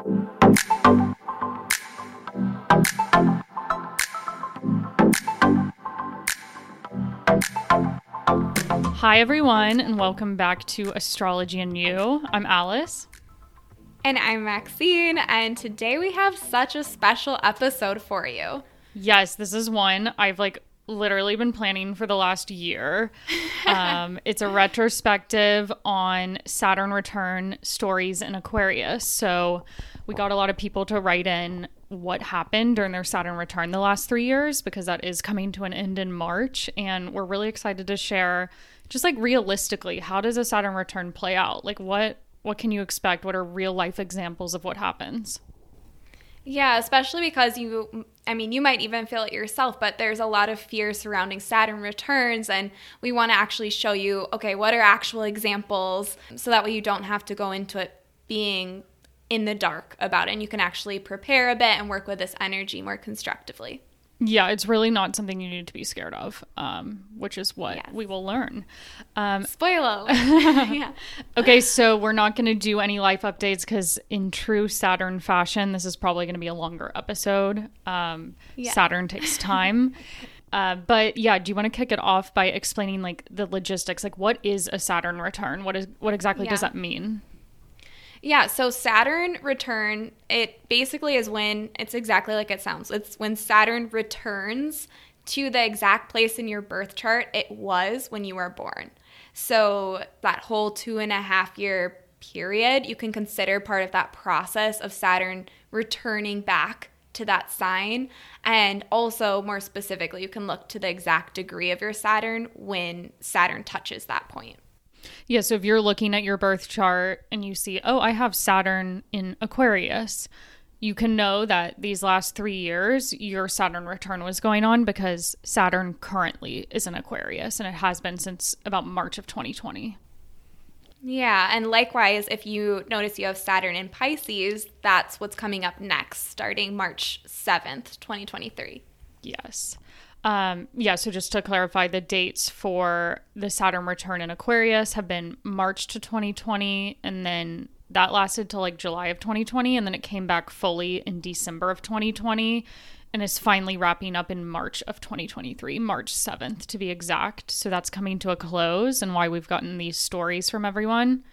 Hi, everyone, and welcome back to Astrology and You. I'm Alice. And I'm Maxine, and today we have such a special episode for you. Yes, this is one I've like literally been planning for the last year. Um, it's a retrospective on Saturn return stories in Aquarius. So we got a lot of people to write in what happened during their Saturn return the last three years because that is coming to an end in March. And we're really excited to share just like realistically, how does a Saturn return play out? Like what what can you expect? What are real life examples of what happens? Yeah, especially because you, I mean, you might even feel it yourself, but there's a lot of fear surrounding Saturn returns. And we want to actually show you, okay, what are actual examples so that way you don't have to go into it being in the dark about it and you can actually prepare a bit and work with this energy more constructively. Yeah, it's really not something you need to be scared of, um, which is what yes. we will learn. Um, Spoiler. yeah. Okay, so we're not going to do any life updates because, in true Saturn fashion, this is probably going to be a longer episode. Um, yeah. Saturn takes time. uh, but yeah, do you want to kick it off by explaining like the logistics? Like, what is a Saturn return? What is what exactly yeah. does that mean? Yeah, so Saturn return, it basically is when it's exactly like it sounds. It's when Saturn returns to the exact place in your birth chart it was when you were born. So that whole two and a half year period, you can consider part of that process of Saturn returning back to that sign. And also, more specifically, you can look to the exact degree of your Saturn when Saturn touches that point. Yeah, so if you're looking at your birth chart and you see, oh, I have Saturn in Aquarius, you can know that these last three years your Saturn return was going on because Saturn currently is in Aquarius and it has been since about March of 2020. Yeah, and likewise, if you notice you have Saturn in Pisces, that's what's coming up next, starting March 7th, 2023. Yes. Um, yeah, so just to clarify, the dates for the Saturn return in Aquarius have been March to 2020, and then that lasted till like July of 2020, and then it came back fully in December of 2020, and is finally wrapping up in March of 2023, March 7th to be exact. So that's coming to a close, and why we've gotten these stories from everyone.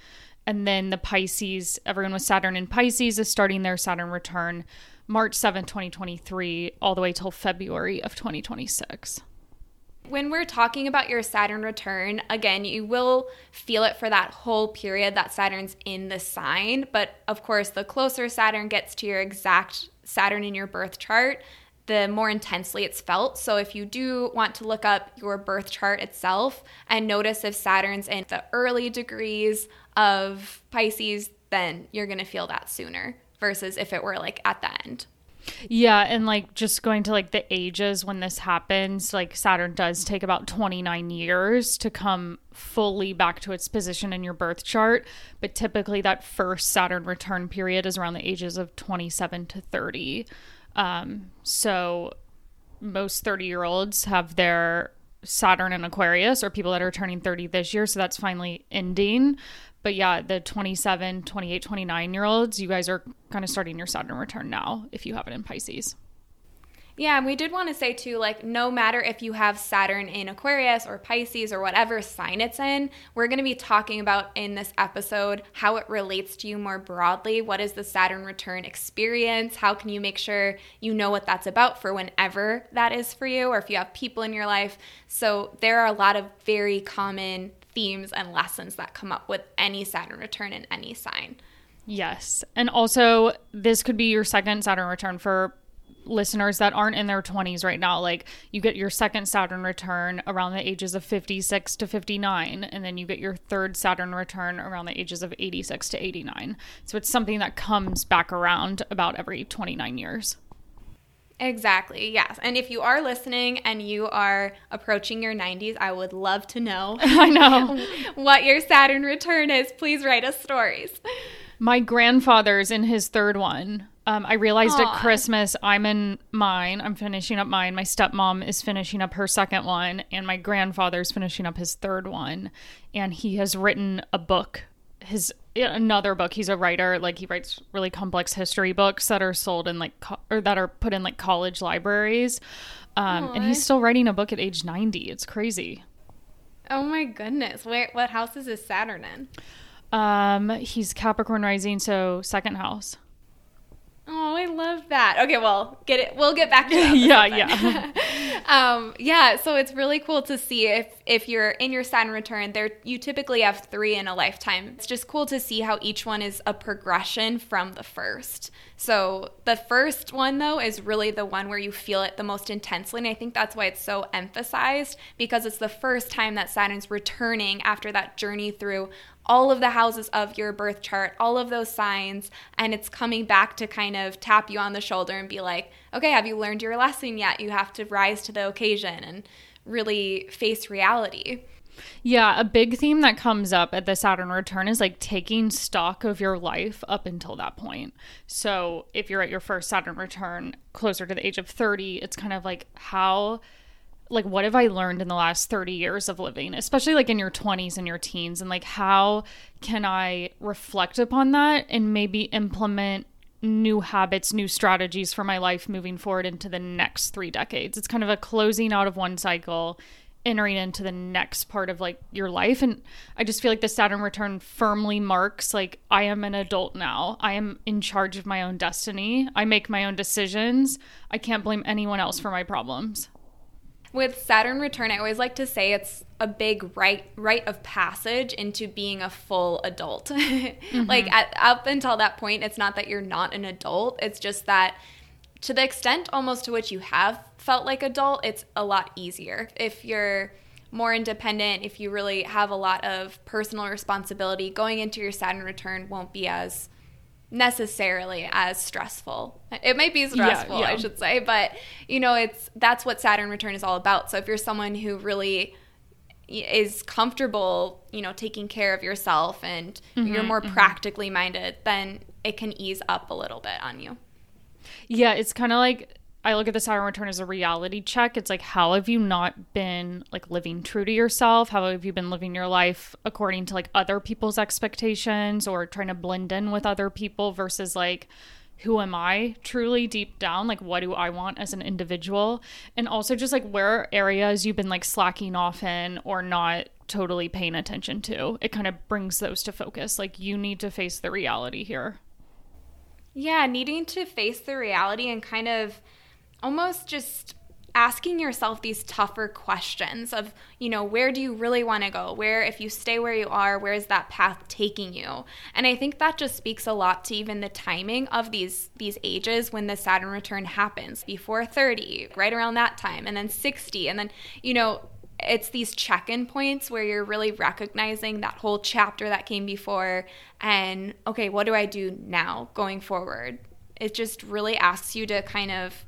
And then the Pisces, everyone with Saturn in Pisces is starting their Saturn return March 7, 2023, all the way till February of 2026. When we're talking about your Saturn return, again, you will feel it for that whole period that Saturn's in the sign. But of course, the closer Saturn gets to your exact Saturn in your birth chart, the more intensely it's felt. So if you do want to look up your birth chart itself and notice if Saturn's in the early degrees of Pisces, then you're going to feel that sooner versus if it were like at the end. Yeah, and like just going to like the ages when this happens, like Saturn does take about 29 years to come fully back to its position in your birth chart, but typically that first Saturn return period is around the ages of 27 to 30. Um, so most 30 year olds have their Saturn in Aquarius or people that are turning 30 this year, so that's finally ending. But yeah, the 27, 28, 29 year olds, you guys are kind of starting your Saturn return now if you have it in Pisces. Yeah, and we did want to say too, like, no matter if you have Saturn in Aquarius or Pisces or whatever sign it's in, we're going to be talking about in this episode how it relates to you more broadly. What is the Saturn return experience? How can you make sure you know what that's about for whenever that is for you, or if you have people in your life? So, there are a lot of very common themes and lessons that come up with any Saturn return in any sign. Yes. And also, this could be your second Saturn return for listeners that aren't in their 20s right now. Like, you get your second Saturn return around the ages of 56 to 59, and then you get your third Saturn return around the ages of 86 to 89. So, it's something that comes back around about every 29 years. Exactly, yes. And if you are listening and you are approaching your 90s, I would love to know. I know. what your Saturn return is. Please write us stories. My grandfather's in his third one. Um, I realized Aww. at Christmas I'm in mine. I'm finishing up mine. My stepmom is finishing up her second one, and my grandfather's finishing up his third one. And he has written a book his another book. He's a writer. Like he writes really complex history books that are sold in like co- or that are put in like college libraries. Um, and he's still writing a book at age 90. It's crazy. Oh my goodness. Wait, what house is his Saturn in? Um, he's Capricorn rising, so second house. Oh, I love that. Okay, well, get it. We'll get back to that. yeah, yeah. um, yeah. So it's really cool to see if if you're in your Saturn return. There, you typically have three in a lifetime. It's just cool to see how each one is a progression from the first. So the first one though is really the one where you feel it the most intensely, and I think that's why it's so emphasized because it's the first time that Saturn's returning after that journey through all of the houses of your birth chart, all of those signs, and it's coming back to kind of tap you on the shoulder and be like, okay, have you learned your lesson yet? You have to rise to the occasion and really face reality. Yeah, a big theme that comes up at the Saturn return is like taking stock of your life up until that point. So, if you're at your first Saturn return closer to the age of 30, it's kind of like how like what have I learned in the last 30 years of living, especially like in your 20s and your teens and like how can I reflect upon that and maybe implement new habits, new strategies for my life moving forward into the next 3 decades. It's kind of a closing out of one cycle entering into the next part of like your life and i just feel like the saturn return firmly marks like i am an adult now i am in charge of my own destiny i make my own decisions i can't blame anyone else for my problems with Saturn return, I always like to say it's a big right rite of passage into being a full adult. mm-hmm. Like at, up until that point, it's not that you're not an adult. It's just that to the extent almost to which you have felt like adult, it's a lot easier. If you're more independent, if you really have a lot of personal responsibility, going into your Saturn return won't be as necessarily as stressful. It might be stressful, yeah, yeah. I should say, but you know, it's that's what Saturn return is all about. So if you're someone who really is comfortable, you know, taking care of yourself and mm-hmm, you're more mm-hmm. practically minded, then it can ease up a little bit on you. Yeah, it's kind of like I look at the Saturn return as a reality check. It's like, how have you not been like living true to yourself? How have you been living your life according to like other people's expectations or trying to blend in with other people versus like, who am I truly deep down? Like, what do I want as an individual? And also, just like where areas you've been like slacking off in or not totally paying attention to. It kind of brings those to focus. Like, you need to face the reality here. Yeah, needing to face the reality and kind of almost just asking yourself these tougher questions of you know where do you really want to go? Where if you stay where you are where is that path taking you? And i think that just speaks a lot to even the timing of these these ages when the saturn return happens before 30 right around that time and then 60 and then you know it's these check-in points where you're really recognizing that whole chapter that came before and okay what do i do now going forward? It just really asks you to kind of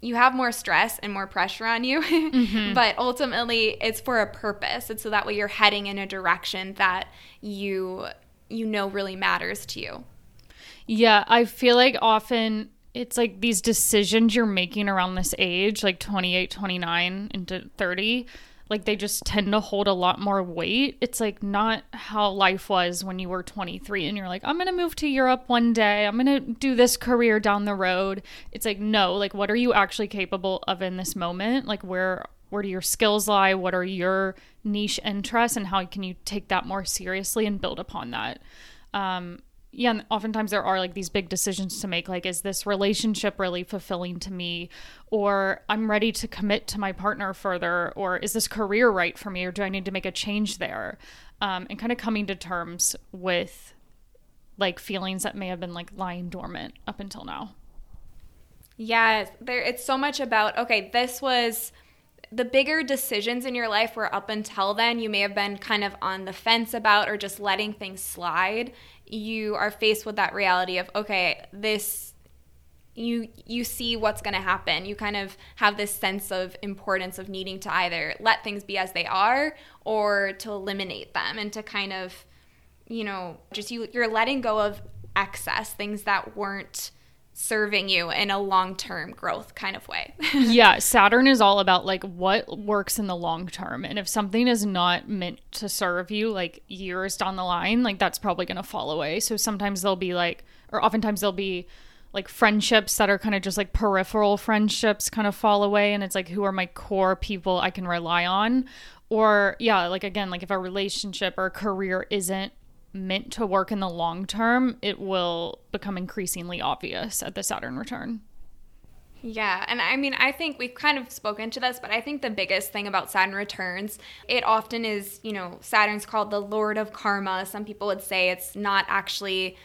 you have more stress and more pressure on you mm-hmm. but ultimately it's for a purpose and so that way you're heading in a direction that you you know really matters to you yeah i feel like often it's like these decisions you're making around this age like 28 29 into 30 like they just tend to hold a lot more weight. It's like not how life was when you were 23 and you're like, I'm going to move to Europe one day. I'm going to do this career down the road. It's like, no, like what are you actually capable of in this moment? Like where where do your skills lie? What are your niche interests and how can you take that more seriously and build upon that? Um, yeah, and oftentimes there are like these big decisions to make like is this relationship really fulfilling to me or I'm ready to commit to my partner further or is this career right for me or do I need to make a change there? Um, and kind of coming to terms with like feelings that may have been like lying dormant up until now. Yeah, there it's so much about okay, this was the bigger decisions in your life were up until then you may have been kind of on the fence about or just letting things slide. You are faced with that reality of okay this you you see what's going to happen. You kind of have this sense of importance of needing to either let things be as they are or to eliminate them and to kind of you know just you you're letting go of excess things that weren't serving you in a long-term growth kind of way. yeah, Saturn is all about like what works in the long term. And if something is not meant to serve you like years down the line, like that's probably going to fall away. So sometimes there'll be like or oftentimes there'll be like friendships that are kind of just like peripheral friendships kind of fall away and it's like who are my core people I can rely on or yeah, like again, like if a relationship or a career isn't meant to work in the long term, it will become increasingly obvious at the Saturn return. Yeah, and I mean, I think we've kind of spoken to this, but I think the biggest thing about Saturn returns, it often is, you know, Saturn's called the Lord of Karma. Some people would say it's not actually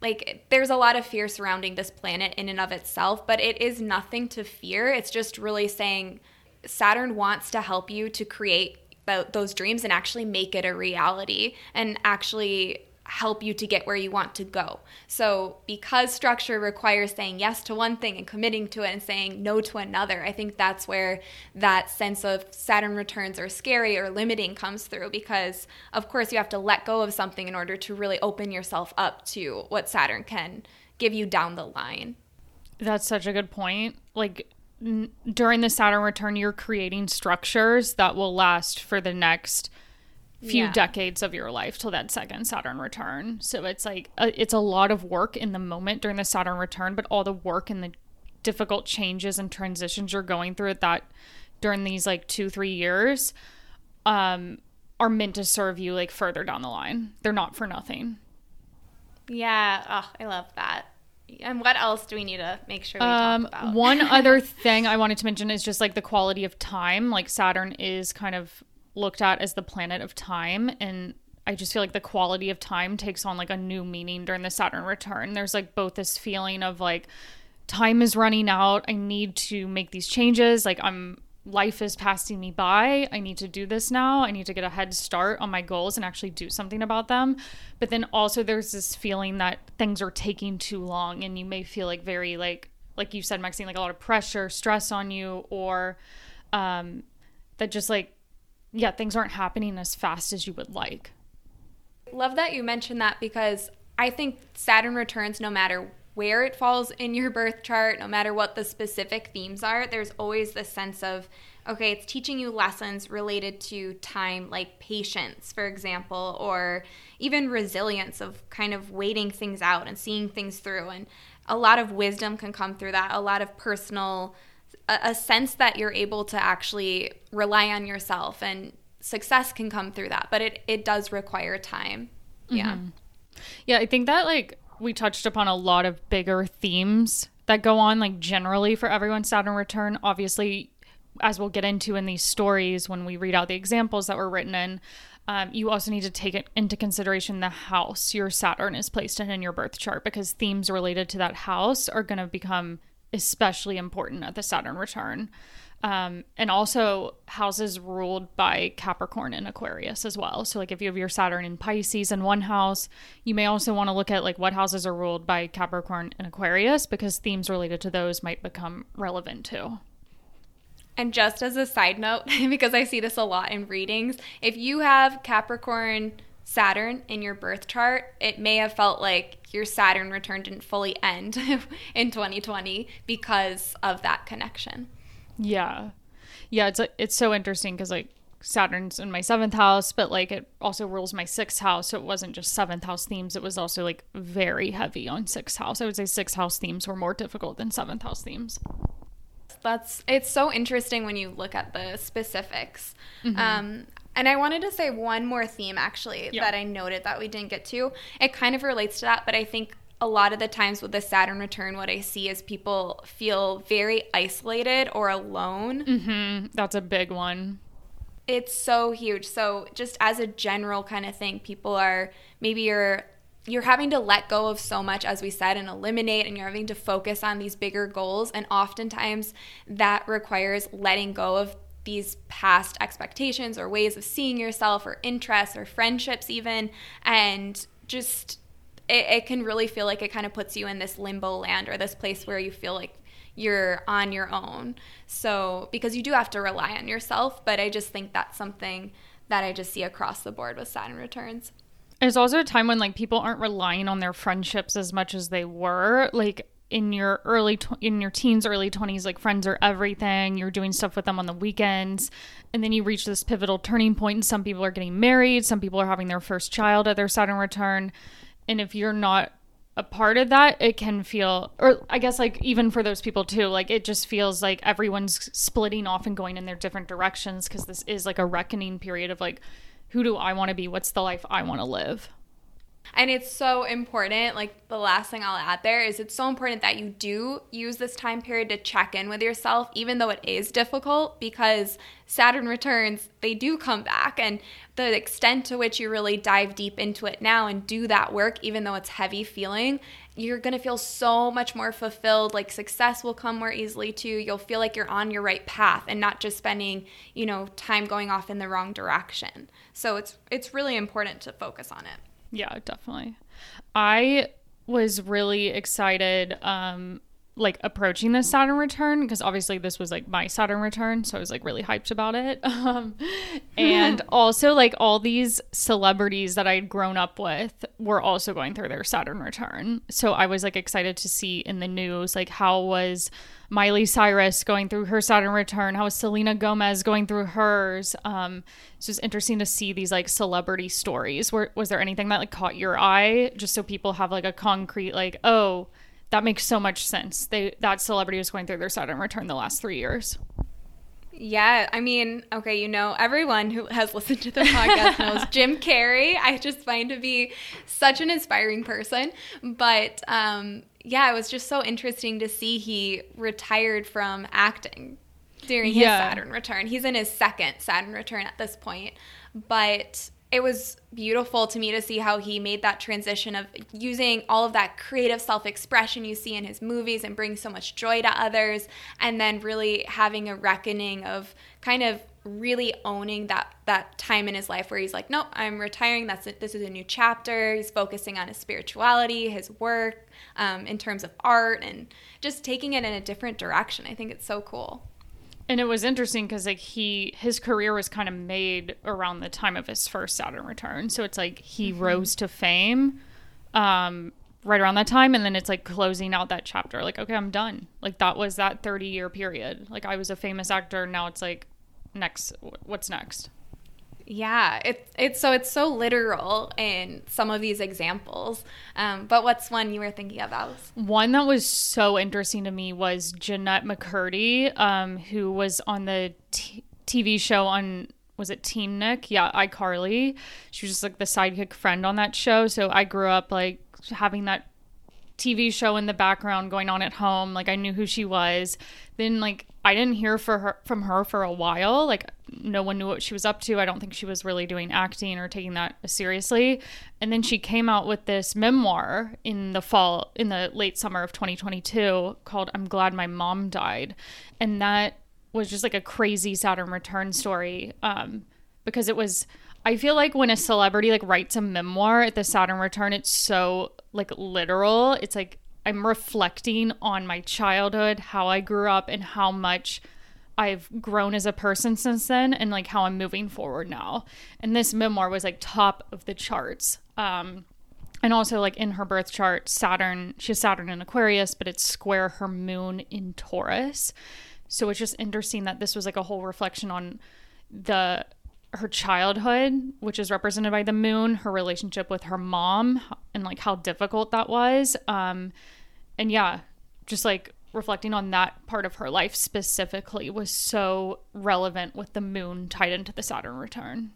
like there's a lot of fear surrounding this planet in and of itself, but it is nothing to fear. It's just really saying Saturn wants to help you to create those dreams and actually make it a reality and actually help you to get where you want to go. So, because structure requires saying yes to one thing and committing to it and saying no to another, I think that's where that sense of Saturn returns are scary or limiting comes through because, of course, you have to let go of something in order to really open yourself up to what Saturn can give you down the line. That's such a good point. Like, during the Saturn return, you're creating structures that will last for the next few yeah. decades of your life till that second Saturn return. So it's like a, uh, it's a lot of work in the moment during the Saturn return, but all the work and the difficult changes and transitions you're going through at that during these like 2-3 years um are meant to serve you like further down the line. They're not for nothing. Yeah, oh, I love that. And what else do we need to make sure we um, talk about? one other thing I wanted to mention is just like the quality of time. Like Saturn is kind of looked at as the planet of time and I just feel like the quality of time takes on like a new meaning during the Saturn return. There's like both this feeling of like time is running out. I need to make these changes. Like I'm life is passing me by. I need to do this now. I need to get a head start on my goals and actually do something about them. But then also there's this feeling that things are taking too long and you may feel like very like like you said Maxine like a lot of pressure, stress on you or um that just like yeah, things aren't happening as fast as you would like. Love that you mentioned that because I think Saturn returns no matter where it falls in your birth chart, no matter what the specific themes are, there's always this sense of, okay, it's teaching you lessons related to time, like patience, for example, or even resilience of kind of waiting things out and seeing things through. And a lot of wisdom can come through that, a lot of personal, a, a sense that you're able to actually rely on yourself and success can come through that, but it, it does require time. Yeah. Mm-hmm. Yeah, I think that like we touched upon a lot of bigger themes that go on, like generally for everyone's Saturn return. Obviously, as we'll get into in these stories when we read out the examples that were written in, um, you also need to take it into consideration the house your Saturn is placed in in your birth chart because themes related to that house are going to become especially important at the Saturn return. Um, and also houses ruled by Capricorn and Aquarius as well. So like if you have your Saturn in Pisces in one house, you may also want to look at like what houses are ruled by Capricorn and Aquarius because themes related to those might become relevant too. And just as a side note, because I see this a lot in readings, if you have Capricorn Saturn in your birth chart, it may have felt like your Saturn return didn't fully end in 2020 because of that connection. Yeah. Yeah, it's it's so interesting cuz like Saturn's in my 7th house, but like it also rules my 6th house, so it wasn't just 7th house themes, it was also like very heavy on 6th house. I would say 6th house themes were more difficult than 7th house themes. That's it's so interesting when you look at the specifics. Mm-hmm. Um and I wanted to say one more theme actually that I noted that we didn't get to. It kind of relates to that, but I think a lot of the times with the Saturn return, what I see is people feel very isolated or alone. Mm-hmm. That's a big one. It's so huge. So just as a general kind of thing, people are maybe you're you're having to let go of so much as we said and eliminate and you're having to focus on these bigger goals and oftentimes that requires letting go of these past expectations or ways of seeing yourself or interests or friendships even and just it, it can really feel like it kind of puts you in this limbo land or this place where you feel like you're on your own. So, because you do have to rely on yourself, but I just think that's something that I just see across the board with Saturn returns. There's also a time when like people aren't relying on their friendships as much as they were. Like in your early tw- in your teens early 20s like friends are everything you're doing stuff with them on the weekends and then you reach this pivotal turning point and some people are getting married some people are having their first child at their saturn return and if you're not a part of that it can feel or i guess like even for those people too like it just feels like everyone's splitting off and going in their different directions because this is like a reckoning period of like who do i want to be? What's the life i want to live and it's so important. Like the last thing I'll add there is it's so important that you do use this time period to check in with yourself, even though it is difficult, because Saturn returns, they do come back. And the extent to which you really dive deep into it now and do that work, even though it's heavy feeling, you're going to feel so much more fulfilled like success will come more easily too you'll feel like you're on your right path and not just spending you know time going off in the wrong direction so it's it's really important to focus on it yeah, definitely. I was really excited um like approaching this Saturn return because obviously this was like my Saturn return, so I was like really hyped about it. Um, and also like all these celebrities that I'd grown up with were also going through their Saturn return, so I was like excited to see in the news like how was Miley Cyrus going through her Saturn return, how was Selena Gomez going through hers. Um, it's just interesting to see these like celebrity stories. Were, was there anything that like caught your eye, just so people have like a concrete like oh that makes so much sense. They that celebrity was going through their Saturn return the last three years. Yeah, I mean, okay, you know, everyone who has listened to the podcast knows Jim Carrey. I just find to be such an inspiring person. But um, yeah, it was just so interesting to see he retired from acting during his yeah. Saturn return. He's in his second Saturn return at this point. But it was beautiful to me to see how he made that transition of using all of that creative self-expression you see in his movies and bring so much joy to others and then really having a reckoning of kind of really owning that that time in his life where he's like nope i'm retiring. That's it. This is a new chapter. He's focusing on his spirituality his work um, in terms of art and just taking it in a different direction. I think it's so cool and it was interesting because like he his career was kind of made around the time of his first Saturn return. So it's like he mm-hmm. rose to fame um, right around that time, and then it's like closing out that chapter. Like, okay, I'm done. Like that was that 30 year period. Like I was a famous actor. Now it's like next. What's next? Yeah, it's it's so it's so literal in some of these examples. Um, but what's one you were thinking of, Alice? One that was so interesting to me was Jennette McCurdy, um, who was on the t- TV show on was it Teen Nick? Yeah, iCarly. She was just like the sidekick friend on that show. So I grew up like having that TV show in the background going on at home. Like I knew who she was. Then like I didn't hear for her from her for a while. Like no one knew what she was up to. I don't think she was really doing acting or taking that seriously. And then she came out with this memoir in the fall in the late summer of 2022 called I'm Glad My Mom Died. And that was just like a crazy Saturn return story um because it was I feel like when a celebrity like writes a memoir at the Saturn return, it's so like literal. It's like I'm reflecting on my childhood, how I grew up, and how much I've grown as a person since then, and like how I'm moving forward now. And this memoir was like top of the charts. Um, and also like in her birth chart, Saturn, she has Saturn in Aquarius, but it's square her moon in Taurus. So it's just interesting that this was like a whole reflection on the her childhood, which is represented by the moon, her relationship with her mom, and like how difficult that was. Um, and yeah, just like reflecting on that part of her life specifically was so relevant with the moon tied into the Saturn return.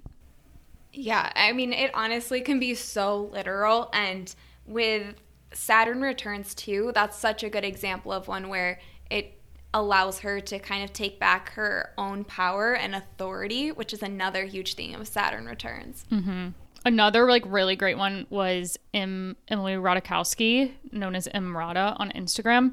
Yeah, I mean, it honestly can be so literal. And with Saturn returns too, that's such a good example of one where it allows her to kind of take back her own power and authority, which is another huge theme of Saturn returns. Mm-hmm. Another like really great one was M- Emily Ratajkowski, known as Emrata on Instagram.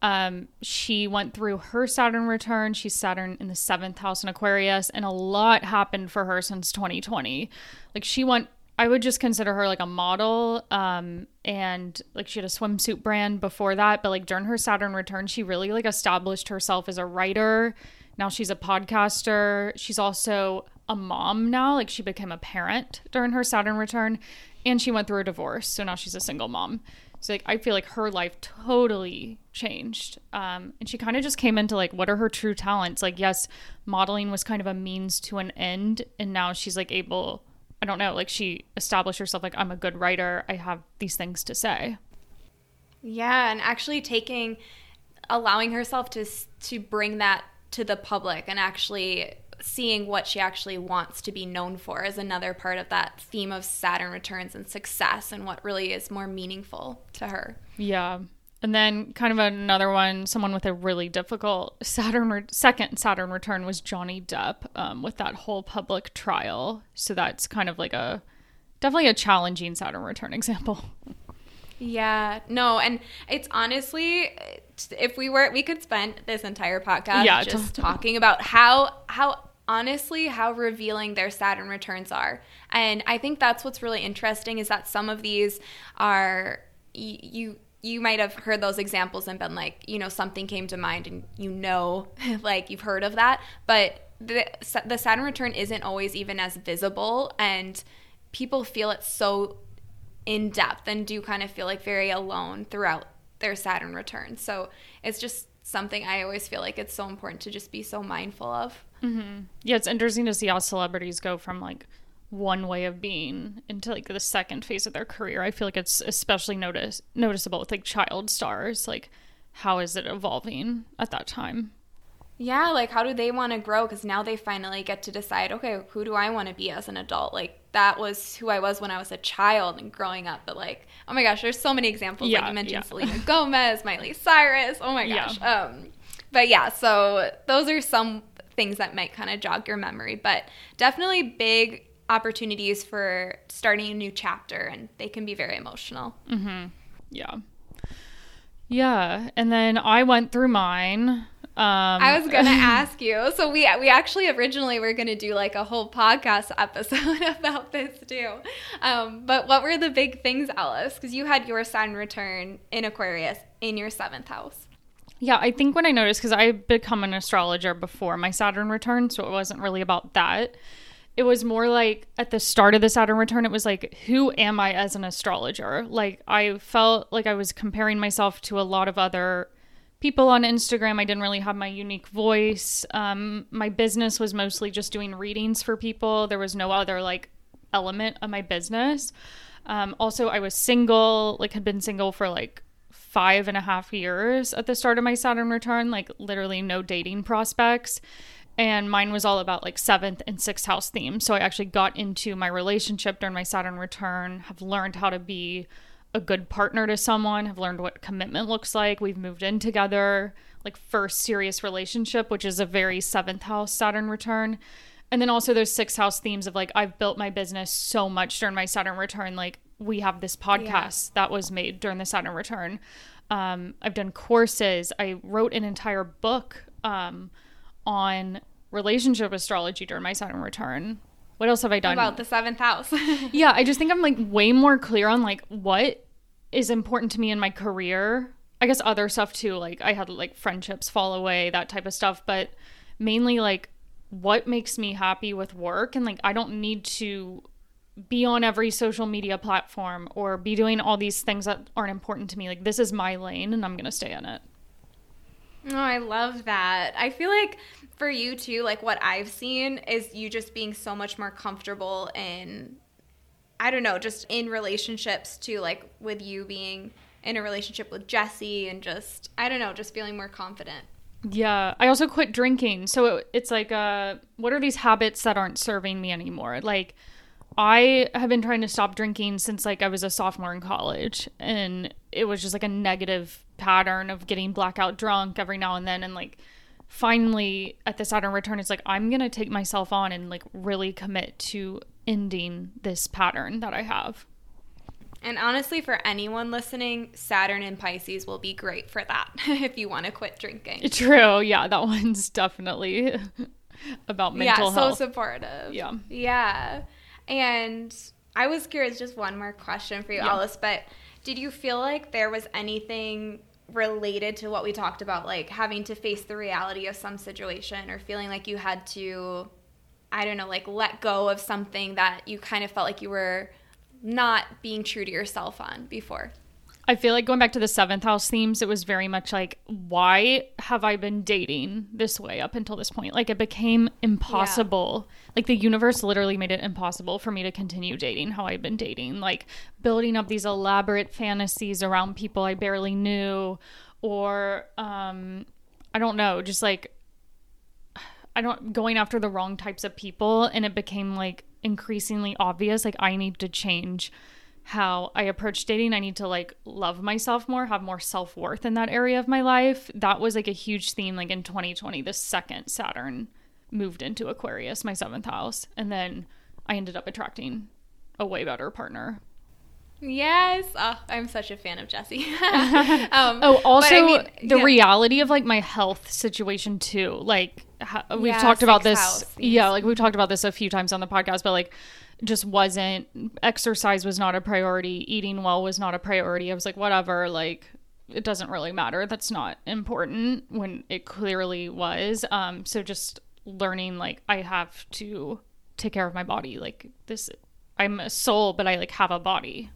Um, she went through her Saturn return. She's Saturn in the seventh house in Aquarius, and a lot happened for her since 2020. Like she went I would just consider her like a model. Um, and like she had a swimsuit brand before that, but like during her Saturn return, she really like established herself as a writer. Now she's a podcaster. She's also a mom now. Like she became a parent during her Saturn return, and she went through a divorce. So now she's a single mom. So like I feel like her life totally changed. Um, and she kind of just came into like what are her true talents? Like yes, modeling was kind of a means to an end and now she's like able I don't know, like she established herself like I'm a good writer. I have these things to say. Yeah, and actually taking allowing herself to to bring that to the public and actually seeing what she actually wants to be known for is another part of that theme of Saturn returns and success and what really is more meaningful to her. Yeah. And then kind of another one, someone with a really difficult Saturn re- second Saturn return was Johnny Depp um, with that whole public trial. So that's kind of like a definitely a challenging Saturn return example. Yeah, no, and it's honestly, if we were, we could spend this entire podcast yeah, just talking about how how honestly how revealing their Saturn returns are. And I think that's what's really interesting is that some of these are you you might have heard those examples and been like, you know, something came to mind and you know like you've heard of that, but the the Saturn return isn't always even as visible and people feel it so in depth and do kind of feel like very alone throughout their Saturn return. So it's just something I always feel like it's so important to just be so mindful of. Mm-hmm. Yeah, it's interesting to see how celebrities go from like one way of being into like the second phase of their career. I feel like it's especially notice noticeable with like child stars. Like, how is it evolving at that time? Yeah, like how do they want to grow? Because now they finally get to decide, okay, who do I want to be as an adult? Like that was who I was when I was a child and growing up. But like, oh my gosh, there's so many examples. Yeah, like you mentioned yeah. Selena Gomez, Miley Cyrus. Oh my gosh. Yeah. Um, but yeah, so those are some things that might kind of jog your memory, but definitely big opportunities for starting a new chapter, and they can be very emotional. Mm-hmm. Yeah. Yeah, and then I went through mine um, I was gonna ask you. So we we actually originally were gonna do like a whole podcast episode about this too. Um, but what were the big things, Alice? Because you had your Saturn return in Aquarius in your seventh house. Yeah, I think when I noticed because I become an astrologer before my Saturn return, so it wasn't really about that. It was more like at the start of the Saturn return, it was like, who am I as an astrologer? Like, I felt like I was comparing myself to a lot of other people on Instagram. I didn't really have my unique voice. Um, my business was mostly just doing readings for people. There was no other like element of my business. Um, also, I was single, like, had been single for like five and a half years at the start of my Saturn return, like, literally no dating prospects. And mine was all about like seventh and sixth house themes. So I actually got into my relationship during my Saturn return, have learned how to be a good partner to someone, have learned what commitment looks like. We've moved in together, like first serious relationship, which is a very seventh house Saturn return. And then also those sixth house themes of like, I've built my business so much during my Saturn return. Like, we have this podcast yeah. that was made during the Saturn return. Um, I've done courses. I wrote an entire book um, on relationship astrology during my Saturn return. What else have I done? About the seventh house. yeah, I just think I'm like way more clear on like what is important to me in my career. I guess other stuff too, like I had like friendships fall away, that type of stuff, but mainly like what makes me happy with work and like I don't need to be on every social media platform or be doing all these things that aren't important to me. Like this is my lane and I'm going to stay in it. Oh, I love that. I feel like for you too, like what I've seen is you just being so much more comfortable in I don't know, just in relationships too, like with you being in a relationship with Jesse and just I don't know, just feeling more confident. Yeah, I also quit drinking. So it, it's like uh what are these habits that aren't serving me anymore? Like I have been trying to stop drinking since like I was a sophomore in college and it was just like a negative pattern of getting blackout drunk every now and then and like finally at the Saturn return it's like I'm going to take myself on and like really commit to ending this pattern that I have. And honestly, for anyone listening, Saturn and Pisces will be great for that if you want to quit drinking. True. Yeah, that one's definitely about mental yeah, health. so supportive. Yeah. Yeah. And I was curious, just one more question for you, yeah. Alice, but did you feel like there was anything related to what we talked about, like having to face the reality of some situation or feeling like you had to, I don't know, like let go of something that you kind of felt like you were not being true to yourself on before? I feel like going back to the seventh house themes, it was very much like, why have I been dating this way up until this point? Like, it became impossible. Yeah. Like, the universe literally made it impossible for me to continue dating how I've been dating. Like, building up these elaborate fantasies around people I barely knew, or, um, I don't know, just like, I don't, going after the wrong types of people. And it became like increasingly obvious, like, I need to change how I approach dating. I need to like love myself more, have more self worth in that area of my life. That was like a huge theme, like in 2020, the second Saturn moved into Aquarius, my seventh house. And then I ended up attracting a way better partner. Yes. Oh, I'm such a fan of Jesse. um, oh, also I mean, the yeah. reality of like my health situation too. Like we've yeah, talked about this. House, yeah, like we've talked about this a few times on the podcast, but like just wasn't exercise was not a priority eating well was not a priority. I was like whatever like it doesn't really matter. That's not important when it clearly was. Um so just learning like i have to take care of my body. Like this i'm a soul but i like have a body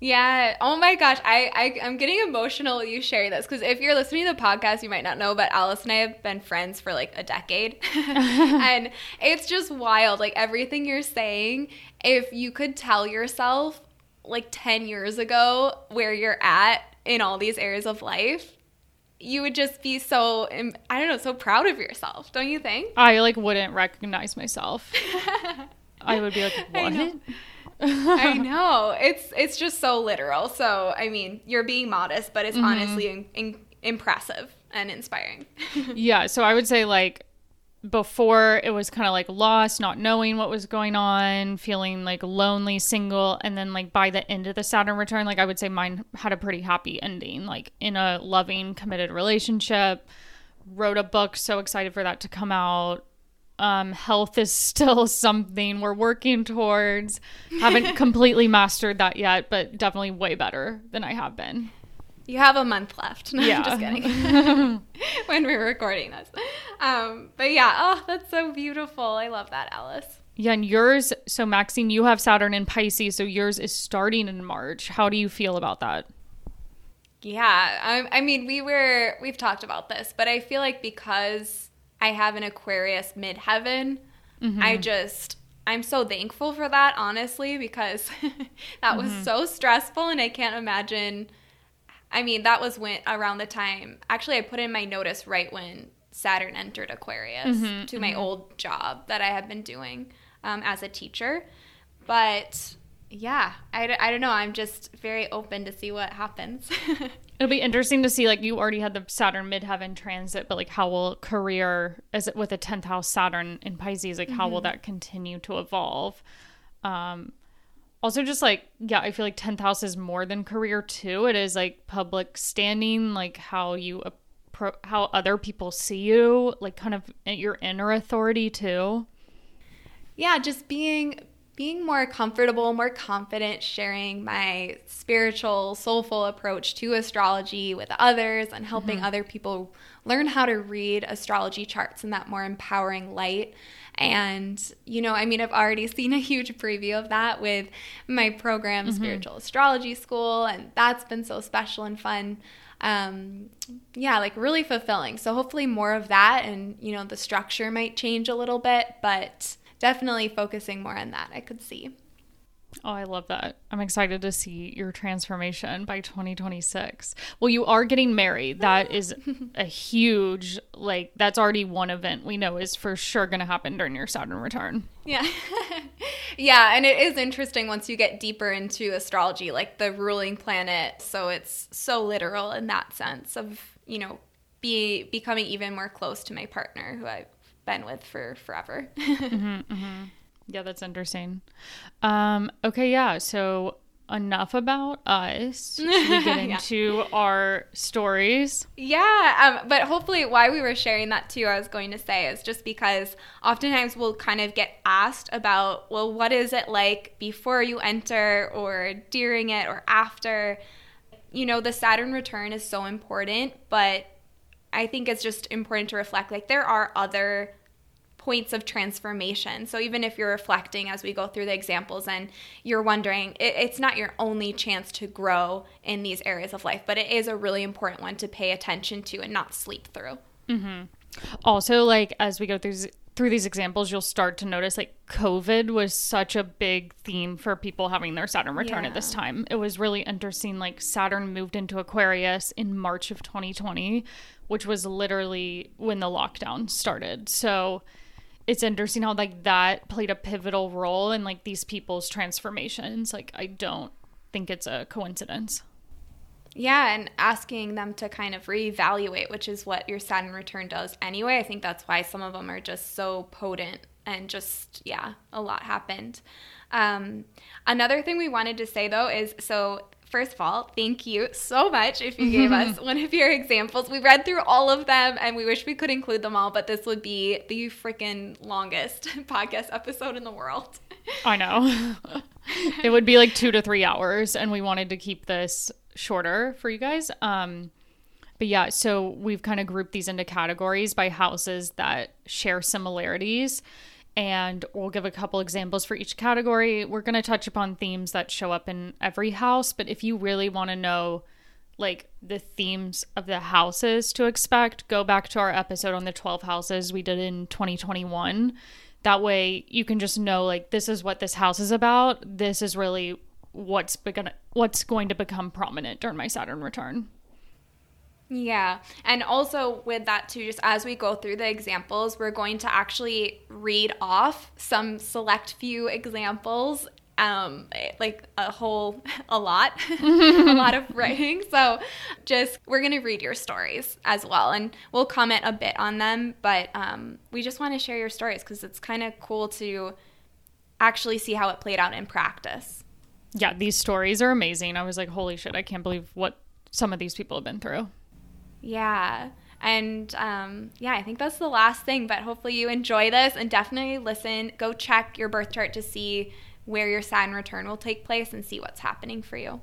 yeah. Oh my gosh. I, I I'm getting emotional with you sharing this because if you're listening to the podcast, you might not know, but Alice and I have been friends for like a decade, and it's just wild. Like everything you're saying, if you could tell yourself like 10 years ago where you're at in all these areas of life, you would just be so I don't know, so proud of yourself, don't you think? I like wouldn't recognize myself. I would be like, "What?" I know. It's it's just so literal. So, I mean, you're being modest, but it's mm-hmm. honestly in, in, impressive and inspiring. yeah, so I would say like before it was kind of like lost, not knowing what was going on, feeling like lonely, single, and then like by the end of the Saturn return, like I would say mine had a pretty happy ending, like in a loving, committed relationship. Wrote a book, so excited for that to come out um, health is still something we're working towards. Haven't completely mastered that yet, but definitely way better than I have been. You have a month left. No, yeah. I'm just kidding. when we're recording this. Um, but yeah, oh, that's so beautiful. I love that, Alice. Yeah, and yours, so Maxine, you have Saturn in Pisces, so yours is starting in March. How do you feel about that? Yeah, I, I mean, we were, we've talked about this, but I feel like because I have an Aquarius midheaven. Mm-hmm. I just I'm so thankful for that, honestly, because that was mm-hmm. so stressful and I can't imagine I mean, that was when around the time actually I put in my notice right when Saturn entered Aquarius mm-hmm. to my mm-hmm. old job that I had been doing um, as a teacher. But yeah, I, I don't know. I'm just very open to see what happens. It'll be interesting to see like you already had the Saturn midheaven transit, but like how will career as it with a 10th house Saturn in Pisces, like mm-hmm. how will mm-hmm. that continue to evolve? Um also just like yeah, I feel like 10th house is more than career too. It is like public standing, like how you appro- how other people see you, like kind of your inner authority too. Yeah, just being being more comfortable, more confident sharing my spiritual, soulful approach to astrology with others and helping mm-hmm. other people learn how to read astrology charts in that more empowering light. And, you know, I mean, I've already seen a huge preview of that with my program, mm-hmm. Spiritual Astrology School, and that's been so special and fun. Um, yeah, like really fulfilling. So hopefully more of that, and, you know, the structure might change a little bit, but definitely focusing more on that, I could see. Oh, I love that. I'm excited to see your transformation by 2026. Well, you are getting married. That is a huge, like, that's already one event we know is for sure going to happen during your Saturn return. Yeah. yeah. And it is interesting once you get deeper into astrology, like the ruling planet. So it's so literal in that sense of, you know, be becoming even more close to my partner who I've been with for forever. mm-hmm, mm-hmm. Yeah, that's interesting. Um, okay, yeah. So enough about us. Should we get into yeah. our stories? Yeah, um, but hopefully, why we were sharing that too, I was going to say, is just because oftentimes we'll kind of get asked about, well, what is it like before you enter, or during it, or after? You know, the Saturn return is so important, but I think it's just important to reflect like there are other points of transformation. So even if you're reflecting as we go through the examples and you're wondering, it, it's not your only chance to grow in these areas of life, but it is a really important one to pay attention to and not sleep through. Mm-hmm. Also, like as we go through through these examples, you'll start to notice like COVID was such a big theme for people having their Saturn return yeah. at this time. It was really interesting. Like Saturn moved into Aquarius in March of 2020, which was literally when the lockdown started. So it's interesting how like that played a pivotal role in like these people's transformations. Like I don't think it's a coincidence. Yeah, and asking them to kind of reevaluate, which is what your Saturn return does anyway. I think that's why some of them are just so potent and just, yeah, a lot happened. Um, another thing we wanted to say though is so first of all, thank you so much if you gave us one of your examples. We read through all of them and we wish we could include them all, but this would be the freaking longest podcast episode in the world. I know. it would be like two to three hours, and we wanted to keep this shorter for you guys. Um, but yeah, so we've kind of grouped these into categories by houses that share similarities and we'll give a couple examples for each category. We're going to touch upon themes that show up in every house, but if you really want to know like the themes of the houses to expect, go back to our episode on the 12 houses we did in 2021. That way you can just know like this is what this house is about. This is really what's gonna what's going to become prominent during my Saturn return. Yeah. And also with that too, just as we go through the examples, we're going to actually read off some select few examples. Um, like a whole, a lot, a lot of writing. So, just we're gonna read your stories as well, and we'll comment a bit on them. But um, we just want to share your stories because it's kind of cool to actually see how it played out in practice. Yeah, these stories are amazing. I was like, holy shit, I can't believe what some of these people have been through. Yeah. And um, yeah, I think that's the last thing, but hopefully you enjoy this and definitely listen. Go check your birth chart to see where your Saturn return will take place and see what's happening for you.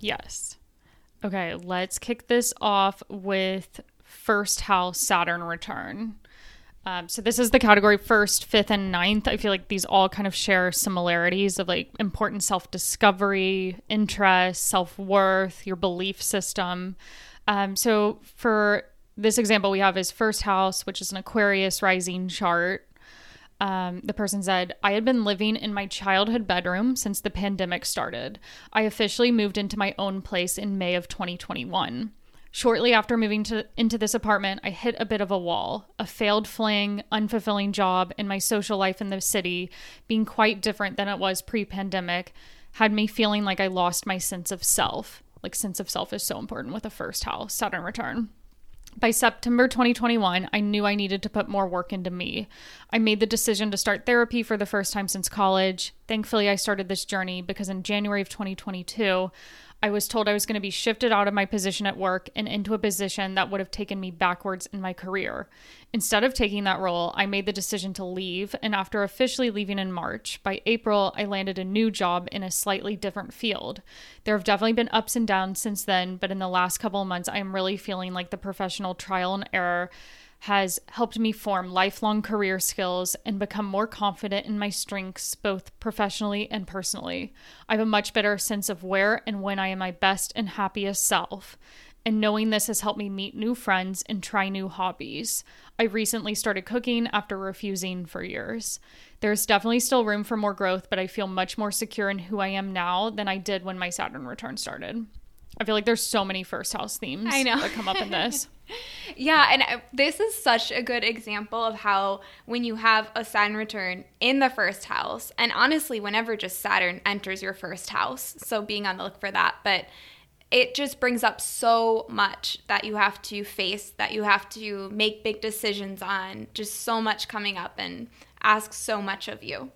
Yes. Okay, let's kick this off with first house Saturn return. Um, so this is the category first, fifth, and ninth. I feel like these all kind of share similarities of like important self discovery, interest, self worth, your belief system. Um, so for this example, we have his first house, which is an Aquarius rising chart. Um, the person said, I had been living in my childhood bedroom since the pandemic started. I officially moved into my own place in May of 2021. Shortly after moving to, into this apartment, I hit a bit of a wall. A failed fling, unfulfilling job, and my social life in the city, being quite different than it was pre pandemic, had me feeling like I lost my sense of self like sense of self is so important with a first house Saturn return. By September 2021, I knew I needed to put more work into me. I made the decision to start therapy for the first time since college. Thankfully, I started this journey because in January of 2022, I was told I was going to be shifted out of my position at work and into a position that would have taken me backwards in my career. Instead of taking that role, I made the decision to leave, and after officially leaving in March, by April, I landed a new job in a slightly different field. There have definitely been ups and downs since then, but in the last couple of months, I am really feeling like the professional trial and error has helped me form lifelong career skills and become more confident in my strengths, both professionally and personally. I have a much better sense of where and when I am my best and happiest self. And knowing this has helped me meet new friends and try new hobbies. I recently started cooking after refusing for years. There's definitely still room for more growth, but I feel much more secure in who I am now than I did when my Saturn return started. I feel like there's so many first house themes I know. that come up in this. yeah, and uh, this is such a good example of how when you have a Saturn return in the first house, and honestly, whenever just Saturn enters your first house, so being on the look for that, but it just brings up so much that you have to face, that you have to make big decisions on, just so much coming up and ask so much of you.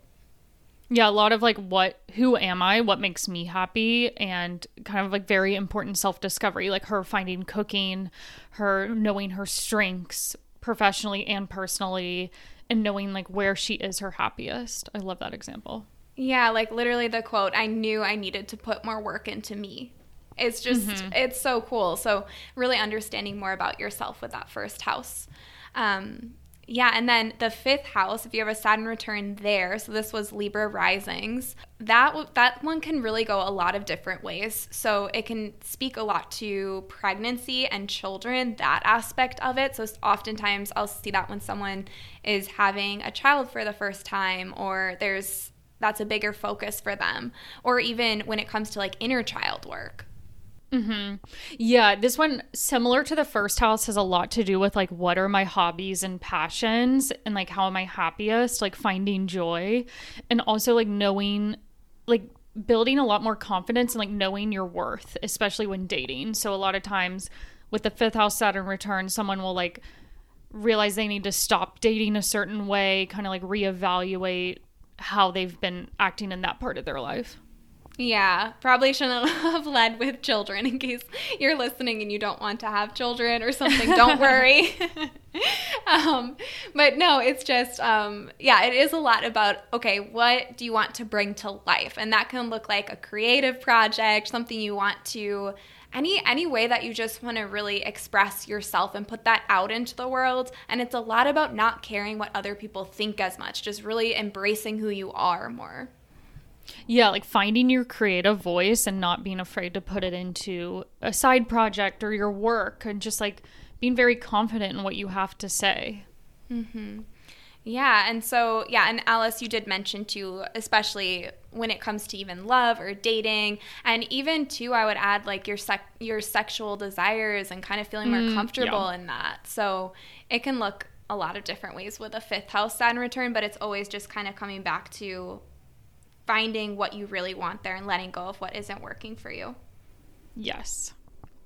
Yeah, a lot of like what who am I? What makes me happy and kind of like very important self-discovery, like her finding cooking, her knowing her strengths professionally and personally and knowing like where she is her happiest. I love that example. Yeah, like literally the quote, I knew I needed to put more work into me. It's just mm-hmm. it's so cool. So really understanding more about yourself with that first house. Um Yeah, and then the fifth house, if you have a Saturn return there, so this was Libra risings, that that one can really go a lot of different ways. So it can speak a lot to pregnancy and children, that aspect of it. So oftentimes I'll see that when someone is having a child for the first time, or there's that's a bigger focus for them, or even when it comes to like inner child work. Mm-hmm. Yeah, this one, similar to the first house, has a lot to do with like what are my hobbies and passions and like how am I happiest, like finding joy and also like knowing, like building a lot more confidence and like knowing your worth, especially when dating. So, a lot of times with the fifth house Saturn return, someone will like realize they need to stop dating a certain way, kind of like reevaluate how they've been acting in that part of their life. Yeah, probably shouldn't have led with children in case you're listening and you don't want to have children or something. Don't worry. um, but no, it's just, um, yeah, it is a lot about, okay, what do you want to bring to life? And that can look like a creative project, something you want to any any way that you just want to really express yourself and put that out into the world and it's a lot about not caring what other people think as much just really embracing who you are more yeah, like finding your creative voice and not being afraid to put it into a side project or your work and just like being very confident in what you have to say. Mm-hmm. Yeah, and so yeah, and Alice, you did mention too, especially when it comes to even love or dating, and even too, I would add like your sec- your sexual desires and kind of feeling more mm, comfortable yeah. in that. So it can look a lot of different ways with a fifth house Saturn return, but it's always just kind of coming back to finding what you really want there and letting go of what isn't working for you. Yes.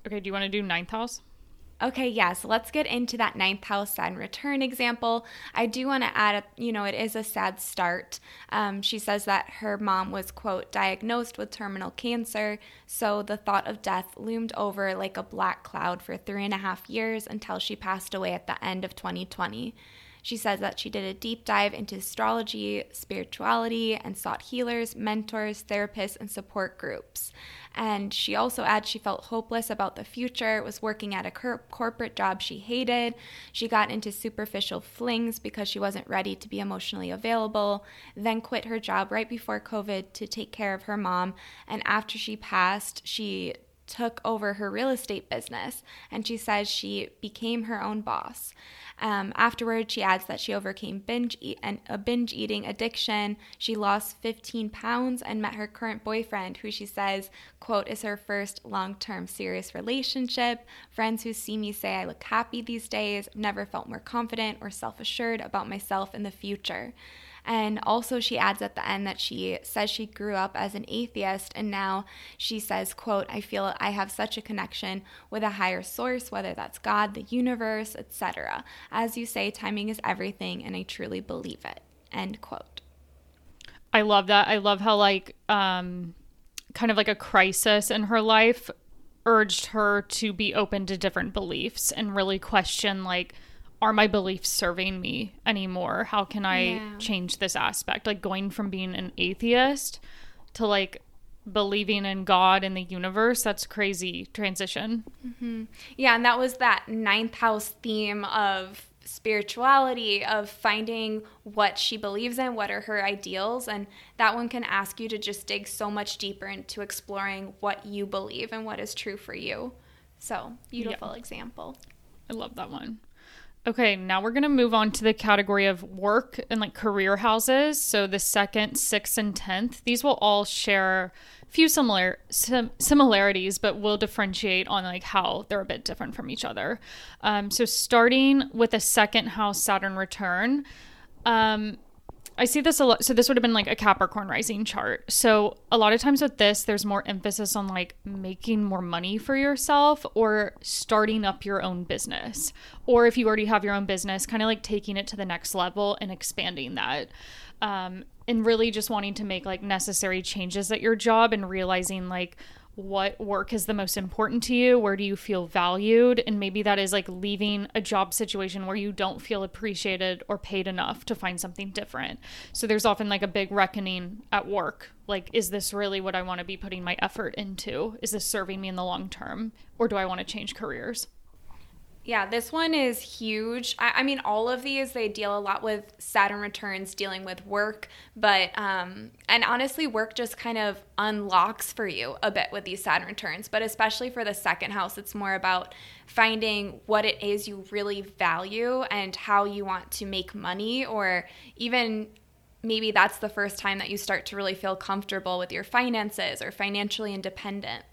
Okay, do you want to do ninth house? Okay, yeah, so let's get into that ninth house Saturn return example. I do want to add, you know, it is a sad start. Um, she says that her mom was, quote, diagnosed with terminal cancer, so the thought of death loomed over like a black cloud for three and a half years until she passed away at the end of 2020. She says that she did a deep dive into astrology, spirituality, and sought healers, mentors, therapists, and support groups. And she also adds she felt hopeless about the future, was working at a cor- corporate job she hated. She got into superficial flings because she wasn't ready to be emotionally available, then quit her job right before COVID to take care of her mom. And after she passed, she took over her real estate business and she says she became her own boss. Um, afterwards, she adds that she overcame binge and a binge eating addiction. She lost 15 pounds and met her current boyfriend, who she says, quote, is her first long-term serious relationship. Friends who see me say I look happy these days. Never felt more confident or self-assured about myself in the future. And also she adds at the end that she says she grew up as an atheist and now she says, quote, I feel I have such a connection with a higher source, whether that's God, the universe, etc. As you say, timing is everything and I truly believe it. End quote. I love that. I love how like um kind of like a crisis in her life urged her to be open to different beliefs and really question like are my beliefs serving me anymore? How can I yeah. change this aspect? Like going from being an atheist to like believing in God and the universe. That's crazy transition. Mm-hmm. Yeah, and that was that ninth house theme of spirituality, of finding what she believes in, what are her ideals. And that one can ask you to just dig so much deeper into exploring what you believe and what is true for you. So, beautiful yeah. example. I love that one. Okay, now we're going to move on to the category of work and like career houses. So the second, sixth, and tenth, these will all share a few similar sim- similarities, but will differentiate on like how they're a bit different from each other. Um, so starting with a second house Saturn return, um, I see this a lot. So this would have been like a Capricorn rising chart. So a lot of times with this, there's more emphasis on like making more money for yourself or starting up your own business. Or if you already have your own business, kind of like taking it to the next level and expanding that. Um, and really just wanting to make like necessary changes at your job and realizing like, what work is the most important to you? Where do you feel valued? And maybe that is like leaving a job situation where you don't feel appreciated or paid enough to find something different. So there's often like a big reckoning at work. Like is this really what i want to be putting my effort into? Is this serving me in the long term? Or do i want to change careers Yeah, this one is huge. I, I, mean, all of these they deal a lot with Saturn returns, dealing with work, but um, and honestly, work just kind of unlocks for you a bit with these Saturn returns. But especially for the second house, it's more about finding what it is you really value and how you want to make money, or even maybe that's the first time that you start to really feel comfortable with your finances or financially independent.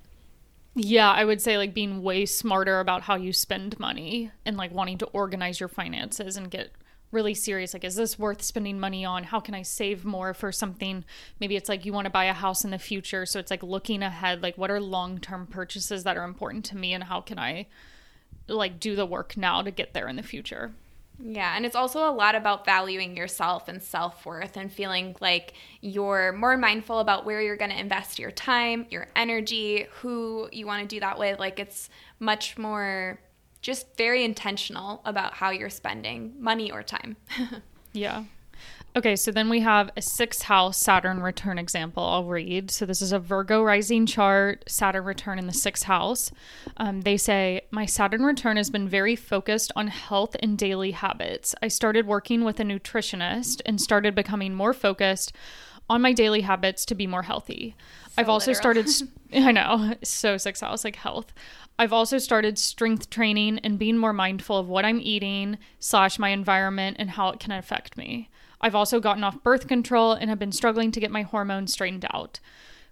Yeah, I would say like being way smarter about how you spend money and like wanting to organize your finances and get really serious. Like is this worth spending money on? How can i save more for something? Maybe it's like you want to buy a house in the future. So it's like looking ahead like what are long-term purchases that are important to me and how can i like do the work now to get there in the future yeah, and it's also a lot about valuing yourself and self worth and feeling like you're more mindful about where you're going to invest your time, your energy, who you want to do that with. Like it's much more just very intentional about how you're spending money or time. yeah. Okay, so then we have a sixth house Saturn return example. I'll read. So this is a Virgo rising chart, Saturn return in the sixth house. Um, they say, My Saturn return has been very focused on health and daily habits. I started working with a nutritionist and started becoming more focused on my daily habits to be more healthy. So I've also literal. started, I know, so sixth house, like health. I've also started strength training and being more mindful of what I'm eating, slash my environment, and how it can affect me. I've also gotten off birth control and have been struggling to get my hormones straightened out.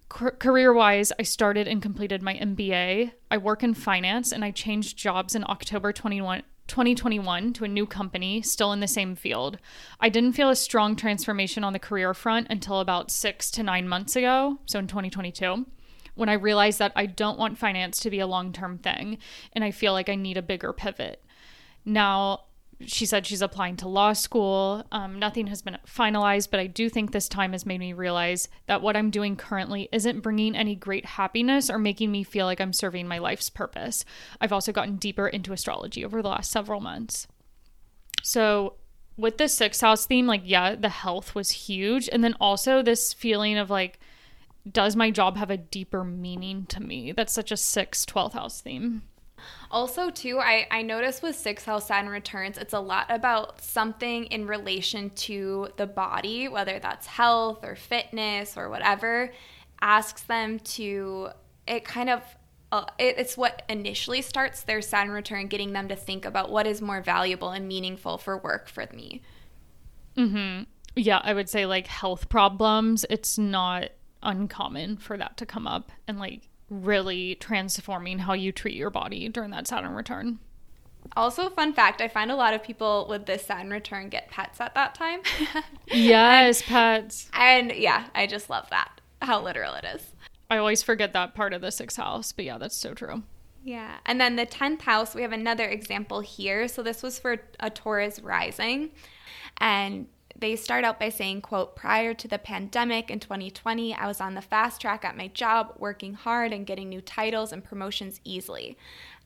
Career wise, I started and completed my MBA. I work in finance and I changed jobs in October 21. 2021 to a new company, still in the same field. I didn't feel a strong transformation on the career front until about six to nine months ago, so in 2022, when I realized that I don't want finance to be a long term thing and I feel like I need a bigger pivot. Now, she said she's applying to law school. Um, nothing has been finalized, but I do think this time has made me realize that what I'm doing currently isn't bringing any great happiness or making me feel like I'm serving my life's purpose. I've also gotten deeper into astrology over the last several months. So, with the sixth house theme, like, yeah, the health was huge. And then also this feeling of like, does my job have a deeper meaning to me? That's such a six, 12th house theme. Also, too, I, I noticed with Six House Saturn returns, it's a lot about something in relation to the body, whether that's health or fitness or whatever, asks them to, it kind of uh, it, it's what initially starts their Saturn return, getting them to think about what is more valuable and meaningful for work for me. Hmm. Yeah, I would say like health problems. It's not uncommon for that to come up, and like really transforming how you treat your body during that Saturn return. Also, fun fact I find a lot of people with this Saturn return get pets at that time. yes, and, pets. And yeah, I just love that, how literal it is. I always forget that part of the sixth house, but yeah, that's so true. Yeah. And then the 10th house, we have another example here. So this was for a Taurus rising. And they start out by saying quote prior to the pandemic in 2020 i was on the fast track at my job working hard and getting new titles and promotions easily.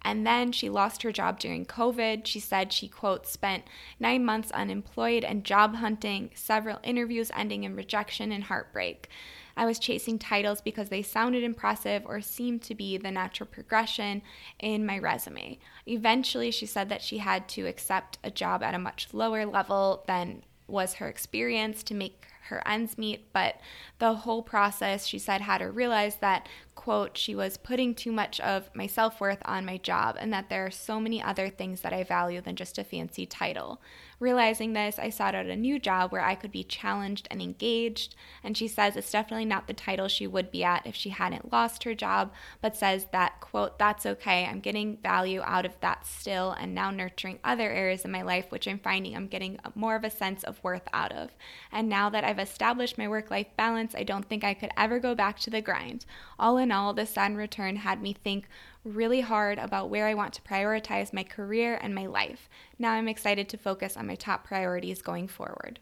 And then she lost her job during covid. She said she quote spent nine months unemployed and job hunting several interviews ending in rejection and heartbreak. I was chasing titles because they sounded impressive or seemed to be the natural progression in my resume. Eventually, she said that she had to accept a job at a much lower level than was her experience to make her ends meet, but the whole process, she said, had her realize that, quote, she was putting too much of my self worth on my job and that there are so many other things that I value than just a fancy title. Realizing this, I sought out a new job where I could be challenged and engaged. And she says it's definitely not the title she would be at if she hadn't lost her job, but says that, quote, that's okay. I'm getting value out of that still and now nurturing other areas in my life, which I'm finding I'm getting more of a sense of worth out of. And now that I've established my work life balance, I don't think I could ever go back to the grind. All in all, this Saturn return had me think really hard about where I want to prioritize my career and my life. Now I'm excited to focus on my top priorities going forward.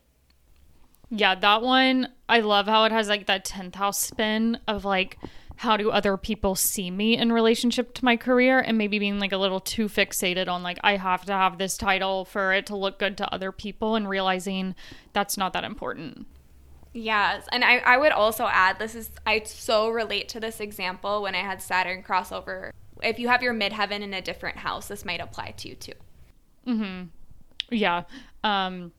Yeah, that one, I love how it has like that 10th house spin of like, how do other people see me in relationship to my career and maybe being like a little too fixated on like I have to have this title for it to look good to other people and realizing that's not that important. Yes. And I, I would also add this is I so relate to this example when I had Saturn crossover if you have your midheaven in a different house, this might apply to you too. Mm-hmm. Yeah. Um,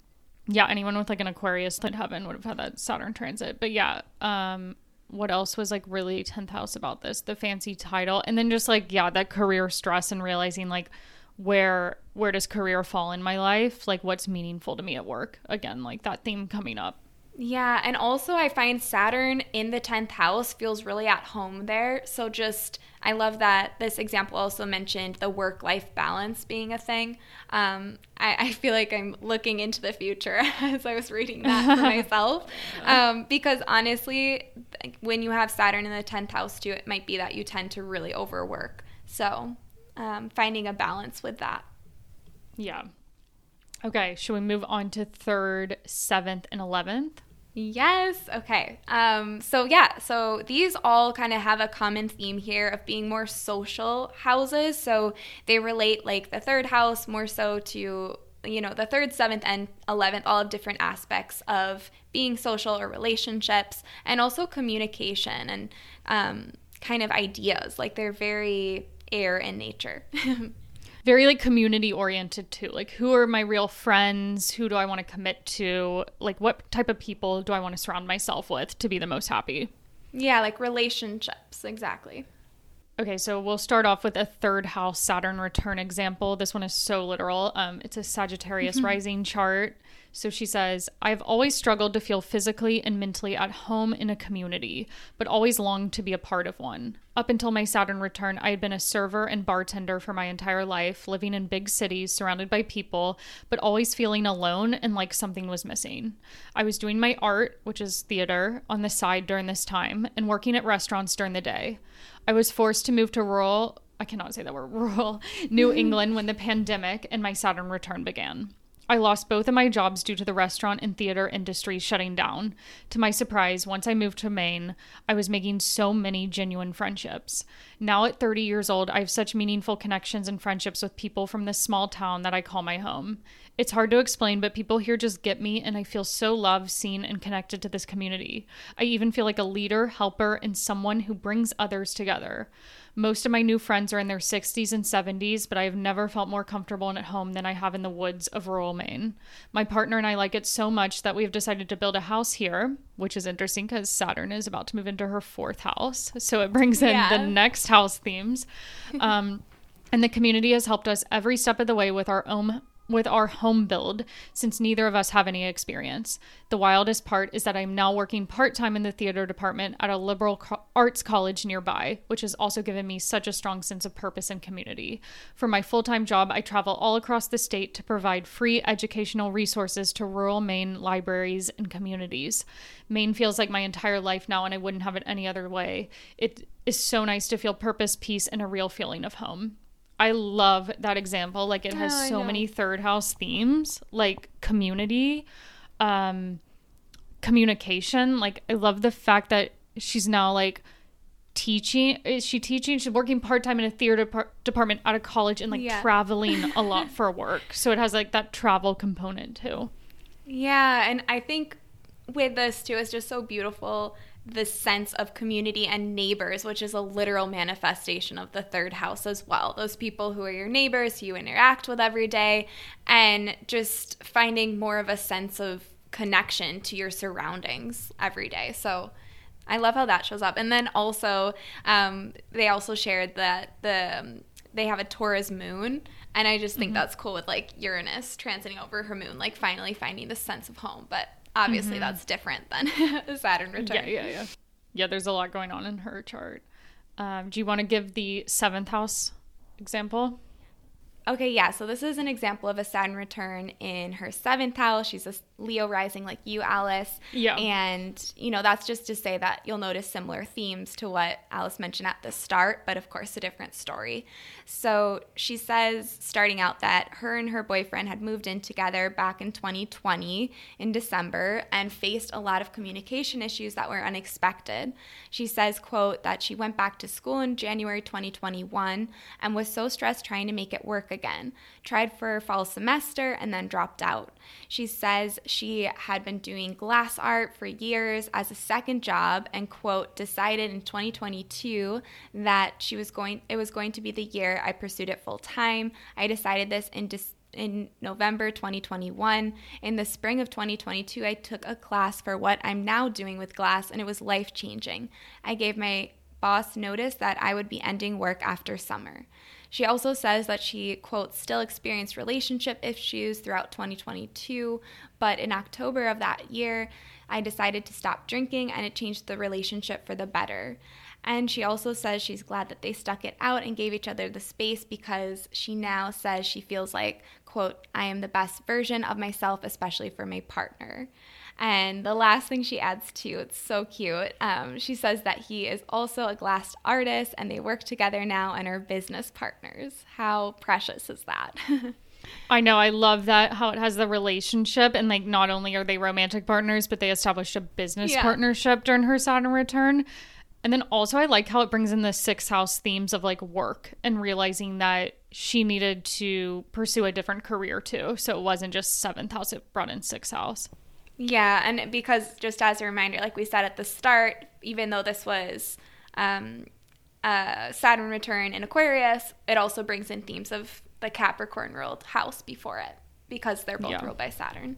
yeah, anyone with like an Aquarius midheaven would have had that Saturn transit. But yeah, um, what else was like really 10th house about this? The fancy title. And then just like, yeah, that career stress and realizing like where where does career fall in my life? Like what's meaningful to me at work? Again, like that theme coming up. Yeah, and also I find Saturn in the 10th house feels really at home there. So just, I love that this example also mentioned the work life balance being a thing. Um, I, I, feel like I'm looking into the future as I was reading that for myself. Um, because honestly, when you have Saturn in the 10th house too, it might be that you tend to really overwork. So um, finding a balance with that. Yeah. Okay, should we move on to third, seventh, and eleventh? Yes. Okay. Um, so yeah, so these all kind of have a common theme here of being more social houses. So they relate like the third house more so to you know the third, seventh, and eleventh, all of different aspects of being social or relationships, and also communication and um, kind of ideas. Like they're very air in nature. very like community oriented too. Like who are my real friends? Who do I want to commit to? Like what type of people do I want to surround myself with to be the most happy? Yeah, like relationships, exactly. Okay, so we'll start off with a third house Saturn return example. This one is so literal. Um, it's a Sagittarius rising chart. So she says, I've always struggled to feel physically and mentally at home in a community, but always longed to be a part of one. Up until my Saturn return, I had been a server and bartender for my entire life, living in big cities, surrounded by people, but always feeling alone and like something was missing. I was doing my art, which is theater, on the side during this time, and working at restaurants during the day. I was forced to move to rural I cannot say that word rural New England when the pandemic and my Saturn return began. I lost both of my jobs due to the restaurant and theater industry shutting down. To my surprise, once I moved to Maine, I was making so many genuine friendships. Now, at 30 years old, I have such meaningful connections and friendships with people from this small town that I call my home. It's hard to explain, but people here just get me, and I feel so loved, seen, and connected to this community. I even feel like a leader, helper, and someone who brings others together. Most of my new friends are in their 60s and 70s, but I have never felt more comfortable and at home than I have in the woods of rural Maine. My partner and I like it so much that we have decided to build a house here, which is interesting because Saturn is about to move into her fourth house. So it brings in yeah. the next house themes. Um, and the community has helped us every step of the way with our own with our home build since neither of us have any experience. The wildest part is that I'm now working part time in the theater department at a liberal co- arts college nearby, which has also given me such a strong sense of purpose and community. For my full time job, I travel all across the state to provide free educational resources to rural Maine libraries and communities. Maine feels like my entire life now, and I wouldn't have it any other way. It is so nice to feel purpose, peace, and a real feeling of home. I love that example. Like it has oh, so many third house themes, like community, um, communication. Like I love the fact that she's now like teaching. Is she teaching? She's working part time in a theater par- department out of college and like yeah. traveling a lot for work. So it has like that travel component too. Yeah, and I think with this too, it's just so beautiful the sense of community and neighbors, which is a literal manifestation of the third house as well. Those people who are your neighbors, who you interact with every day, and just finding more of a sense of connection to your surroundings every day. So I love how that shows up. And then also, um, they also shared that the um, they have a Taurus moon, and I just think mm-hmm. that's cool with like Uranus transiting over her moon, like finally finding the sense of home. But Obviously, mm-hmm. that's different than Saturn return. Yeah, yeah, yeah. Yeah, there's a lot going on in her chart. Um, do you want to give the seventh house example? Okay, yeah. So this is an example of a Saturn return in her seventh house. She's a Leo rising like you, Alice. Yeah. And, you know, that's just to say that you'll notice similar themes to what Alice mentioned at the start, but of course, a different story. So she says, starting out, that her and her boyfriend had moved in together back in 2020 in December and faced a lot of communication issues that were unexpected. She says, quote, that she went back to school in January 2021 and was so stressed trying to make it work again. Tried for fall semester and then dropped out. She says she had been doing glass art for years as a second job and quote decided in 2022 that she was going it was going to be the year I pursued it full time. I decided this in in November 2021. In the spring of 2022, I took a class for what I'm now doing with glass, and it was life changing. I gave my boss notice that I would be ending work after summer. She also says that she, quote, still experienced relationship issues throughout 2022, but in October of that year, I decided to stop drinking and it changed the relationship for the better. And she also says she's glad that they stuck it out and gave each other the space because she now says she feels like, quote, I am the best version of myself, especially for my partner. And the last thing she adds too, it's so cute. Um, she says that he is also a glass artist and they work together now and are business partners. How precious is that? I know. I love that how it has the relationship and like not only are they romantic partners, but they established a business yeah. partnership during her Saturn return. And then also I like how it brings in the sixth house themes of like work and realizing that she needed to pursue a different career too. So it wasn't just seventh house, it brought in sixth house. Yeah, and because just as a reminder, like we said at the start, even though this was um, uh, Saturn return in Aquarius, it also brings in themes of the Capricorn ruled house before it because they're both yeah. ruled by Saturn.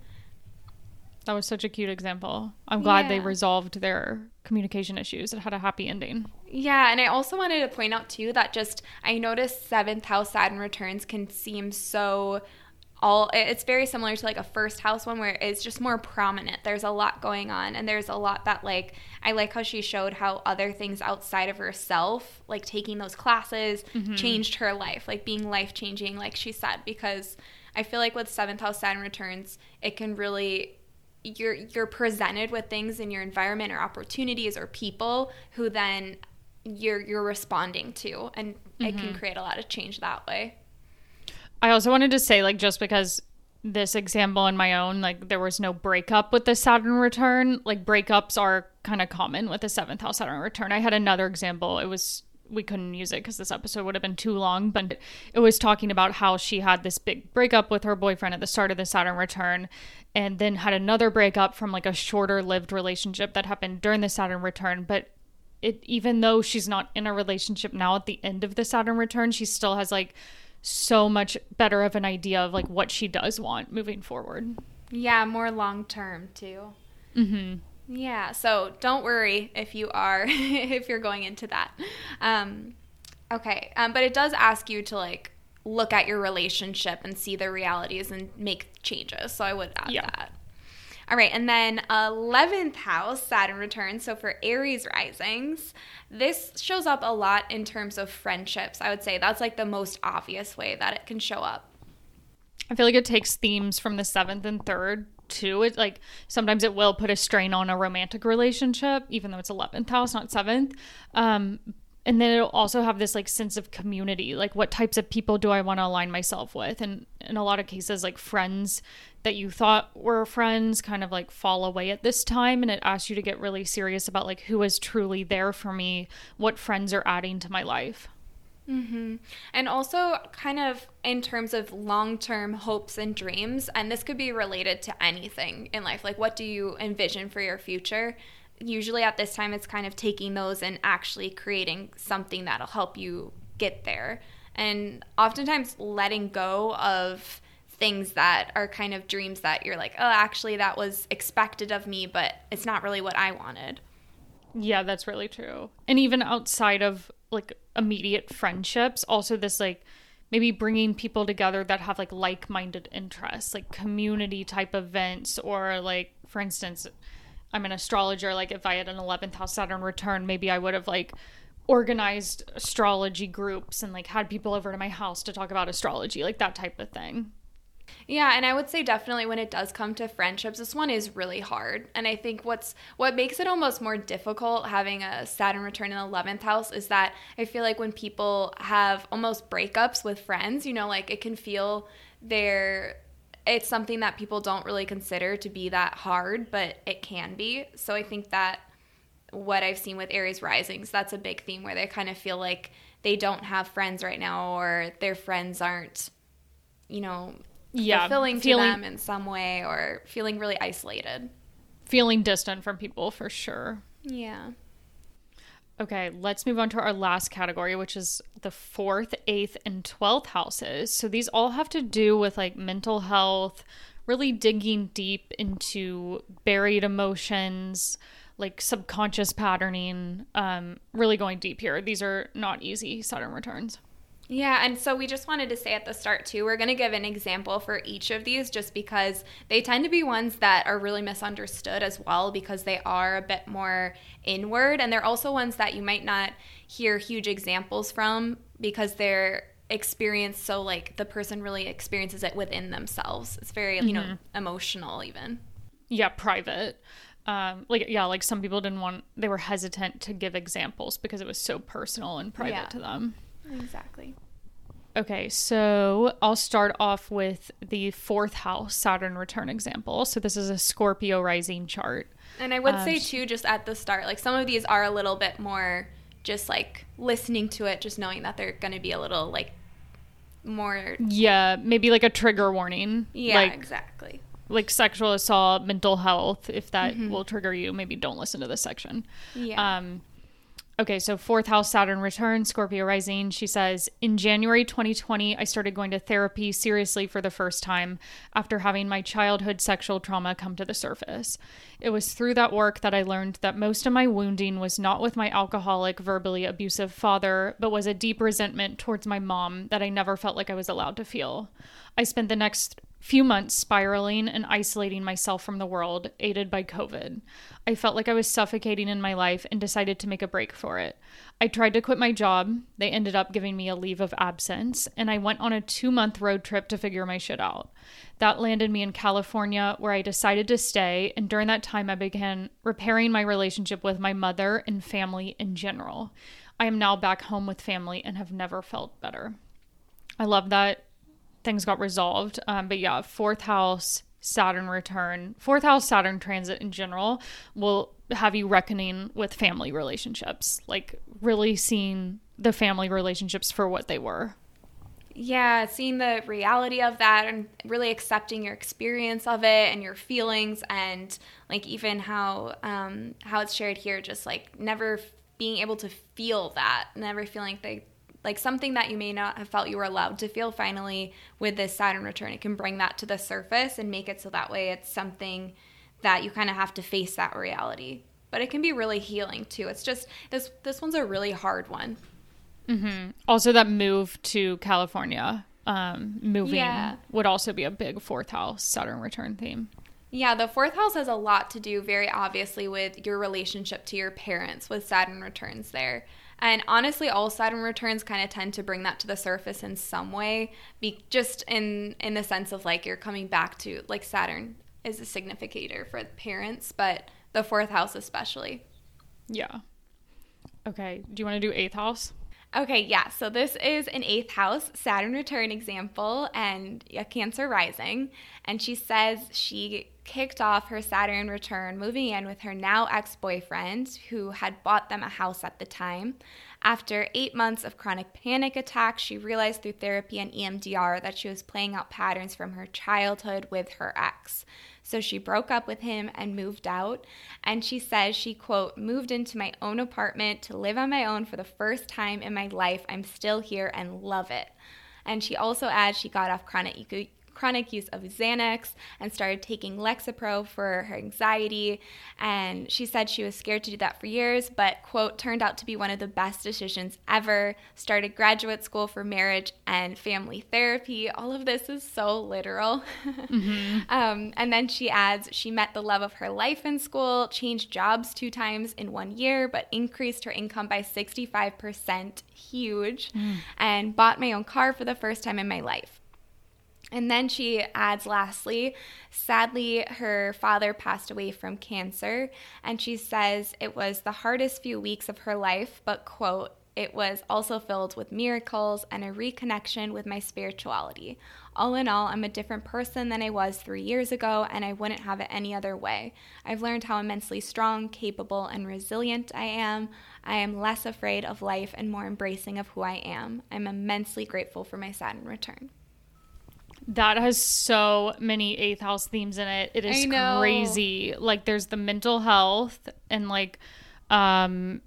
That was such a cute example. I'm glad yeah. they resolved their communication issues. It had a happy ending. Yeah, and I also wanted to point out too that just I noticed seventh house Saturn returns can seem so all it's very similar to like a first house one where it's just more prominent there's a lot going on and there's a lot that like i like how she showed how other things outside of herself like taking those classes mm-hmm. changed her life like being life changing like she said because i feel like with seventh house saturn returns it can really you're you're presented with things in your environment or opportunities or people who then you're you're responding to and mm-hmm. it can mm-hmm. create a lot of change that way I also wanted to say, like, just because this example in my own, like, there was no breakup with the Saturn return, like, breakups are kind of common with the seventh house Saturn return. I had another example. It was, we couldn't use it because this episode would have been too long, but it was talking about how she had this big breakup with her boyfriend at the start of the Saturn return and then had another breakup from like a shorter lived relationship that happened during the Saturn return. But it, even though she's not in a relationship now at the end of the Saturn return, she still has like, so much better of an idea of like what she does want moving forward. Yeah, more long term too. hmm Yeah, so don't worry if you are if you're going into that. Um, okay, um, but it does ask you to like look at your relationship and see the realities and make changes. So I would add yeah. that. All right, and then 11th house, Saturn returns. So for Aries risings, this shows up a lot in terms of friendships. I would say that's like the most obvious way that it can show up. I feel like it takes themes from the seventh and third too. It like sometimes it will put a strain on a romantic relationship, even though it's 11th house, not seventh. Um, and then it'll also have this like sense of community like what types of people do i want to align myself with and in a lot of cases like friends that you thought were friends kind of like fall away at this time and it asks you to get really serious about like who is truly there for me what friends are adding to my life Mm-hmm. And also, kind of in terms of long term hopes and dreams, and this could be related to anything in life. Like, what do you envision for your future? Usually, at this time, it's kind of taking those and actually creating something that'll help you get there. And oftentimes, letting go of things that are kind of dreams that you're like, oh, actually, that was expected of me, but it's not really what I wanted. Yeah, that's really true. And even outside of like immediate friendships, also this like maybe bringing people together that have like like-minded interests, like community type events or like for instance, I'm an astrologer, like if I had an 11th house Saturn return, maybe I would have like organized astrology groups and like had people over to my house to talk about astrology, like that type of thing. Yeah, and I would say definitely when it does come to friendships, this one is really hard. And I think what's what makes it almost more difficult having a Saturn return in the 11th house is that I feel like when people have almost breakups with friends, you know, like it can feel they're it's something that people don't really consider to be that hard, but it can be. So I think that what I've seen with Aries risings, that's a big theme where they kind of feel like they don't have friends right now or their friends aren't you know, Yeah, fulfilling feeling- to them in some way or feeling really isolated. Feeling distant from people for sure. Yeah. Okay, let's move on to our last category, which is the fourth, eighth, and twelfth houses. So these all have to do with like mental health, really digging deep into buried emotions, like subconscious patterning, um, really going deep here. These are not easy Saturn returns. Yeah, and so we just wanted to say at the start too, we're going to give an example for each of these just because they tend to be ones that are really misunderstood as well because they are a bit more inward and they're also ones that you might not hear huge examples from because they're experienced so like the person really experiences it within themselves. It's very, you know, emotional even. Yeah, private. Um, like yeah, like some people didn't want they were hesitant to give examples because it was so personal and private Yeah. to them. Exactly. Okay, so I'll start off with the fourth house Saturn return example. So this is a Scorpio rising chart. And I would Um, say too, just at the start, like some of these are a little bit more just like listening to it, just knowing that they're going to be a little like more. Yeah, maybe like a trigger warning. Yeah, like exactly. like sexual assault, mental health. If that will trigger you, maybe don't listen to this section. Yeah. Um, okay, so fourth house Saturn return, Scorpio rising. She says, In January 2020, I started going to therapy seriously for the first time after having my childhood sexual trauma come to the surface. It was through that work that I learned that most of my wounding was not with my alcoholic, verbally abusive father, but was a deep resentment towards my mom that I never felt like I was allowed to feel. I spent the next few months spiraling and isolating myself from the world, aided by COVID. I felt like I was suffocating in my life and decided to make a break for it. I tried to quit my job. They ended up giving me a leave of absence, and I went on a two month road trip to figure my shit out. That landed me in California, where I decided to stay, and during that time, I began repairing my relationship with my mother and family in general. I am now back home with family and have never felt better. I love that things got resolved. Um, but yeah, fourth house Saturn return, fourth house Saturn transit in general will have you reckoning with family relationships, like really seeing the family relationships for what they were. Yeah, seeing the reality of that and really accepting your experience of it and your feelings and like even how um, how it's shared here, just like never being able to feel that, never feeling like they like something that you may not have felt you were allowed to feel. Finally, with this Saturn return, it can bring that to the surface and make it so that way it's something that you kind of have to face that reality. But it can be really healing too. It's just this this one's a really hard one. Also, that move to California, um, moving Yeah. would also be a big fourth house Saturn return theme. Yeah, the fourth house has a lot to do, very obviously, with your relationship to your parents with Saturn returns there. And honestly, all Saturn returns kind of tend to bring that to the surface in some way, be, just in in the sense of like you're coming back to like Saturn is a significator for parents, but the fourth house especially. Yeah. Okay. Do you want to do eighth house? Okay, yeah. So this is an eighth house Saturn return example and a Cancer rising. And she says she kicked off her Saturn return moving in with her now ex boyfriend, who had bought them a house at the time. After eight months of chronic panic attacks, she realized through therapy and EMDR that she was playing out patterns from her childhood with her ex. So she broke up with him and moved out. And she says she, quote, moved into my own apartment to live on my own for the first time in my life. I'm still here and love it. And she also adds she got off chronic chronic use of Xanax and started taking Lexapro for her anxiety. And she said she was scared to do that for years, but, quote, turned out to be one of the best decisions ever. Started graduate school for marriage and family therapy. All of this is so literal. um, and then she adds she met the love of her life in school, changed jobs two times in one year, but increased her income by 65%, huge, and bought my own car for the first time in my life. And then she adds, lastly, sadly, her father passed away from cancer. And she says it was the hardest few weeks of her life, but, quote, it was also filled with miracles and a reconnection with my spirituality. All in all, I'm a different person than I was three years ago, and I wouldn't have it any other way. I've learned how immensely strong, capable, and resilient I am. I am less afraid of life and more embracing of who I am. I'm immensely grateful for my Saturn return. That has so many eighth house themes in it. It is crazy. Like there's the mental health and like um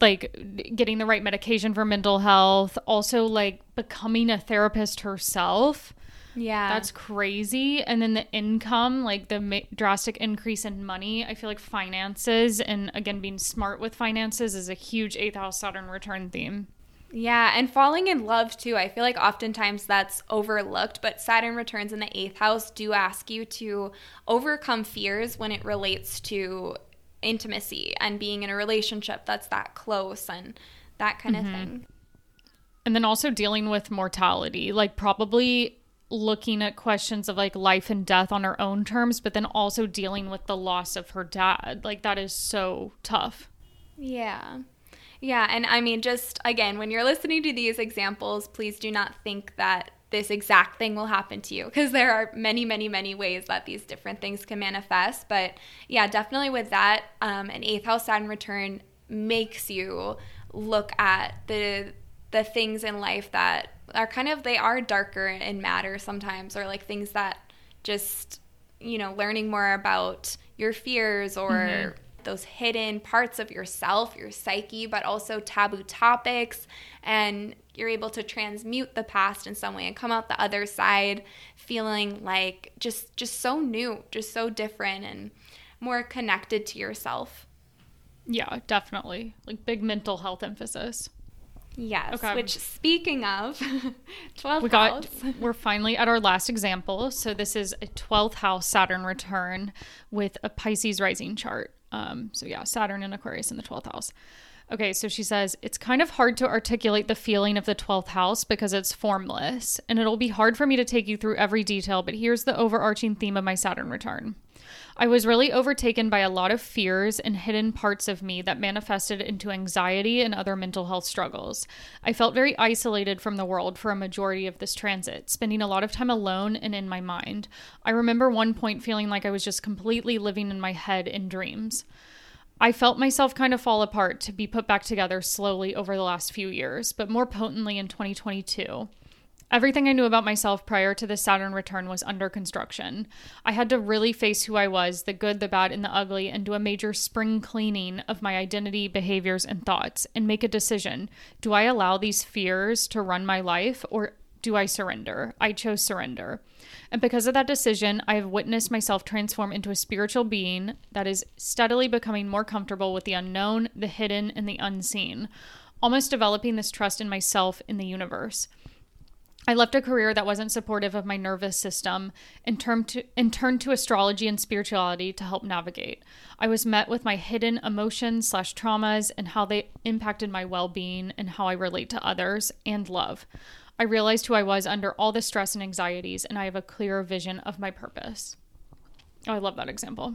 like getting the right medication for mental health, also like becoming a therapist herself. Yeah. That's crazy. And then the income, like the ma- drastic increase in money. I feel like finances and again, being smart with finances is a huge eighth house Saturn return theme. Yeah, and falling in love too. I feel like oftentimes that's overlooked, but Saturn returns in the eighth house do ask you to overcome fears when it relates to intimacy and being in a relationship that's that close and that kind mm-hmm. of thing. And then also dealing with mortality, like probably looking at questions of like life and death on her own terms, but then also dealing with the loss of her dad. Like that is so tough. Yeah. Yeah, and I mean, just again, when you're listening to these examples, please do not think that this exact thing will happen to you because there are many, many, many ways that these different things can manifest. But yeah, definitely with that, um, an eighth house Saturn return makes you look at the the things in life that are kind of they are darker and matter sometimes, or like things that just you know learning more about your fears or mm-hmm those hidden parts of yourself, your psyche, but also taboo topics. And you're able to transmute the past in some way and come out the other side feeling like just just so new, just so different and more connected to yourself. Yeah, definitely. Like big mental health emphasis. Yes. Okay. Which, speaking of, 12th we got, house. We're finally at our last example. So this is a 12th house Saturn return with a Pisces rising chart. Um, so yeah, Saturn and Aquarius in the 12th house. Okay, so she says, it's kind of hard to articulate the feeling of the 12th house because it's formless, and it'll be hard for me to take you through every detail, but here's the overarching theme of my Saturn return. I was really overtaken by a lot of fears and hidden parts of me that manifested into anxiety and other mental health struggles. I felt very isolated from the world for a majority of this transit, spending a lot of time alone and in my mind. I remember one point feeling like I was just completely living in my head in dreams. I felt myself kind of fall apart to be put back together slowly over the last few years, but more potently in 2022. Everything I knew about myself prior to the Saturn return was under construction. I had to really face who I was, the good, the bad, and the ugly, and do a major spring cleaning of my identity, behaviors, and thoughts, and make a decision. Do I allow these fears to run my life, or do I surrender? I chose surrender. And because of that decision, I have witnessed myself transform into a spiritual being that is steadily becoming more comfortable with the unknown, the hidden, and the unseen, almost developing this trust in myself in the universe. I left a career that wasn't supportive of my nervous system and turned to, and turned to astrology and spirituality to help navigate. I was met with my hidden emotions slash traumas and how they impacted my well being and how I relate to others and love. I realized who I was under all the stress and anxieties, and I have a clearer vision of my purpose. Oh, I love that example.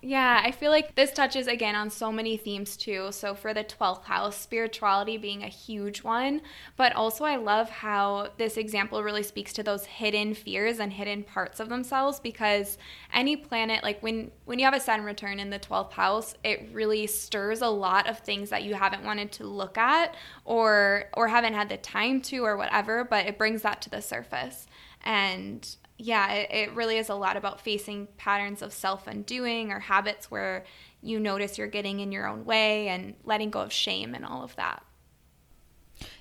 Yeah, I feel like this touches again on so many themes too. So, for the 12th house, spirituality being a huge one, but also I love how this example really speaks to those hidden fears and hidden parts of themselves because any planet like when when you have a Saturn return in the 12th house, it really stirs a lot of things that you haven't wanted to look at or or haven't had the time to or whatever, but it brings that to the surface. And yeah, it, it really is a lot about facing patterns of self undoing or habits where you notice you're getting in your own way and letting go of shame and all of that.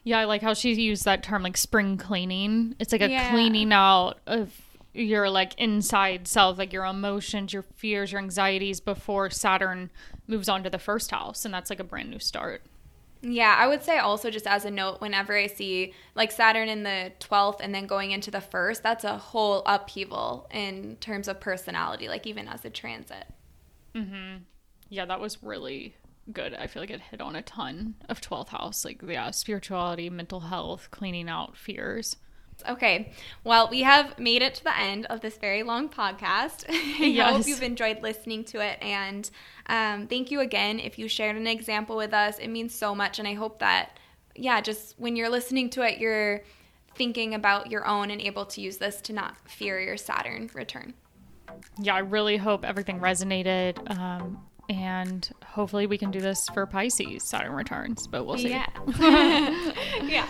Yeah, I like how she used that term like spring cleaning. It's like a yeah. cleaning out of your like inside self, like your emotions, your fears, your anxieties before Saturn moves on to the first house. And that's like a brand new start. Yeah, I would say also just as a note, whenever I see like Saturn in the 12th and then going into the first, that's a whole upheaval in terms of personality, like even as a transit. Mm-hmm. Yeah, that was really good. I feel like it hit on a ton of 12th house, like, yeah, spirituality, mental health, cleaning out fears. Okay. Well, we have made it to the end of this very long podcast. I yes. hope you've enjoyed listening to it. And um, thank you again if you shared an example with us. It means so much. And I hope that, yeah, just when you're listening to it, you're thinking about your own and able to use this to not fear your Saturn return. Yeah, I really hope everything resonated. Um, and hopefully we can do this for Pisces Saturn returns, but we'll see. Yeah. yeah.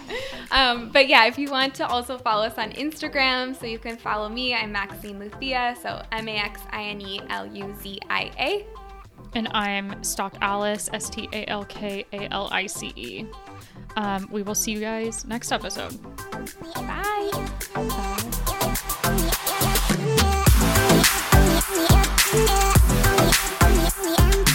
Um, but yeah, if you want to also follow us on Instagram, so you can follow me. I'm Maxine Luzia, so M A X I N E L U Z I A. And I'm Stalk Alice, S T A L K A L I C E. Um, we will see you guys next episode. Bye. Bye. We end.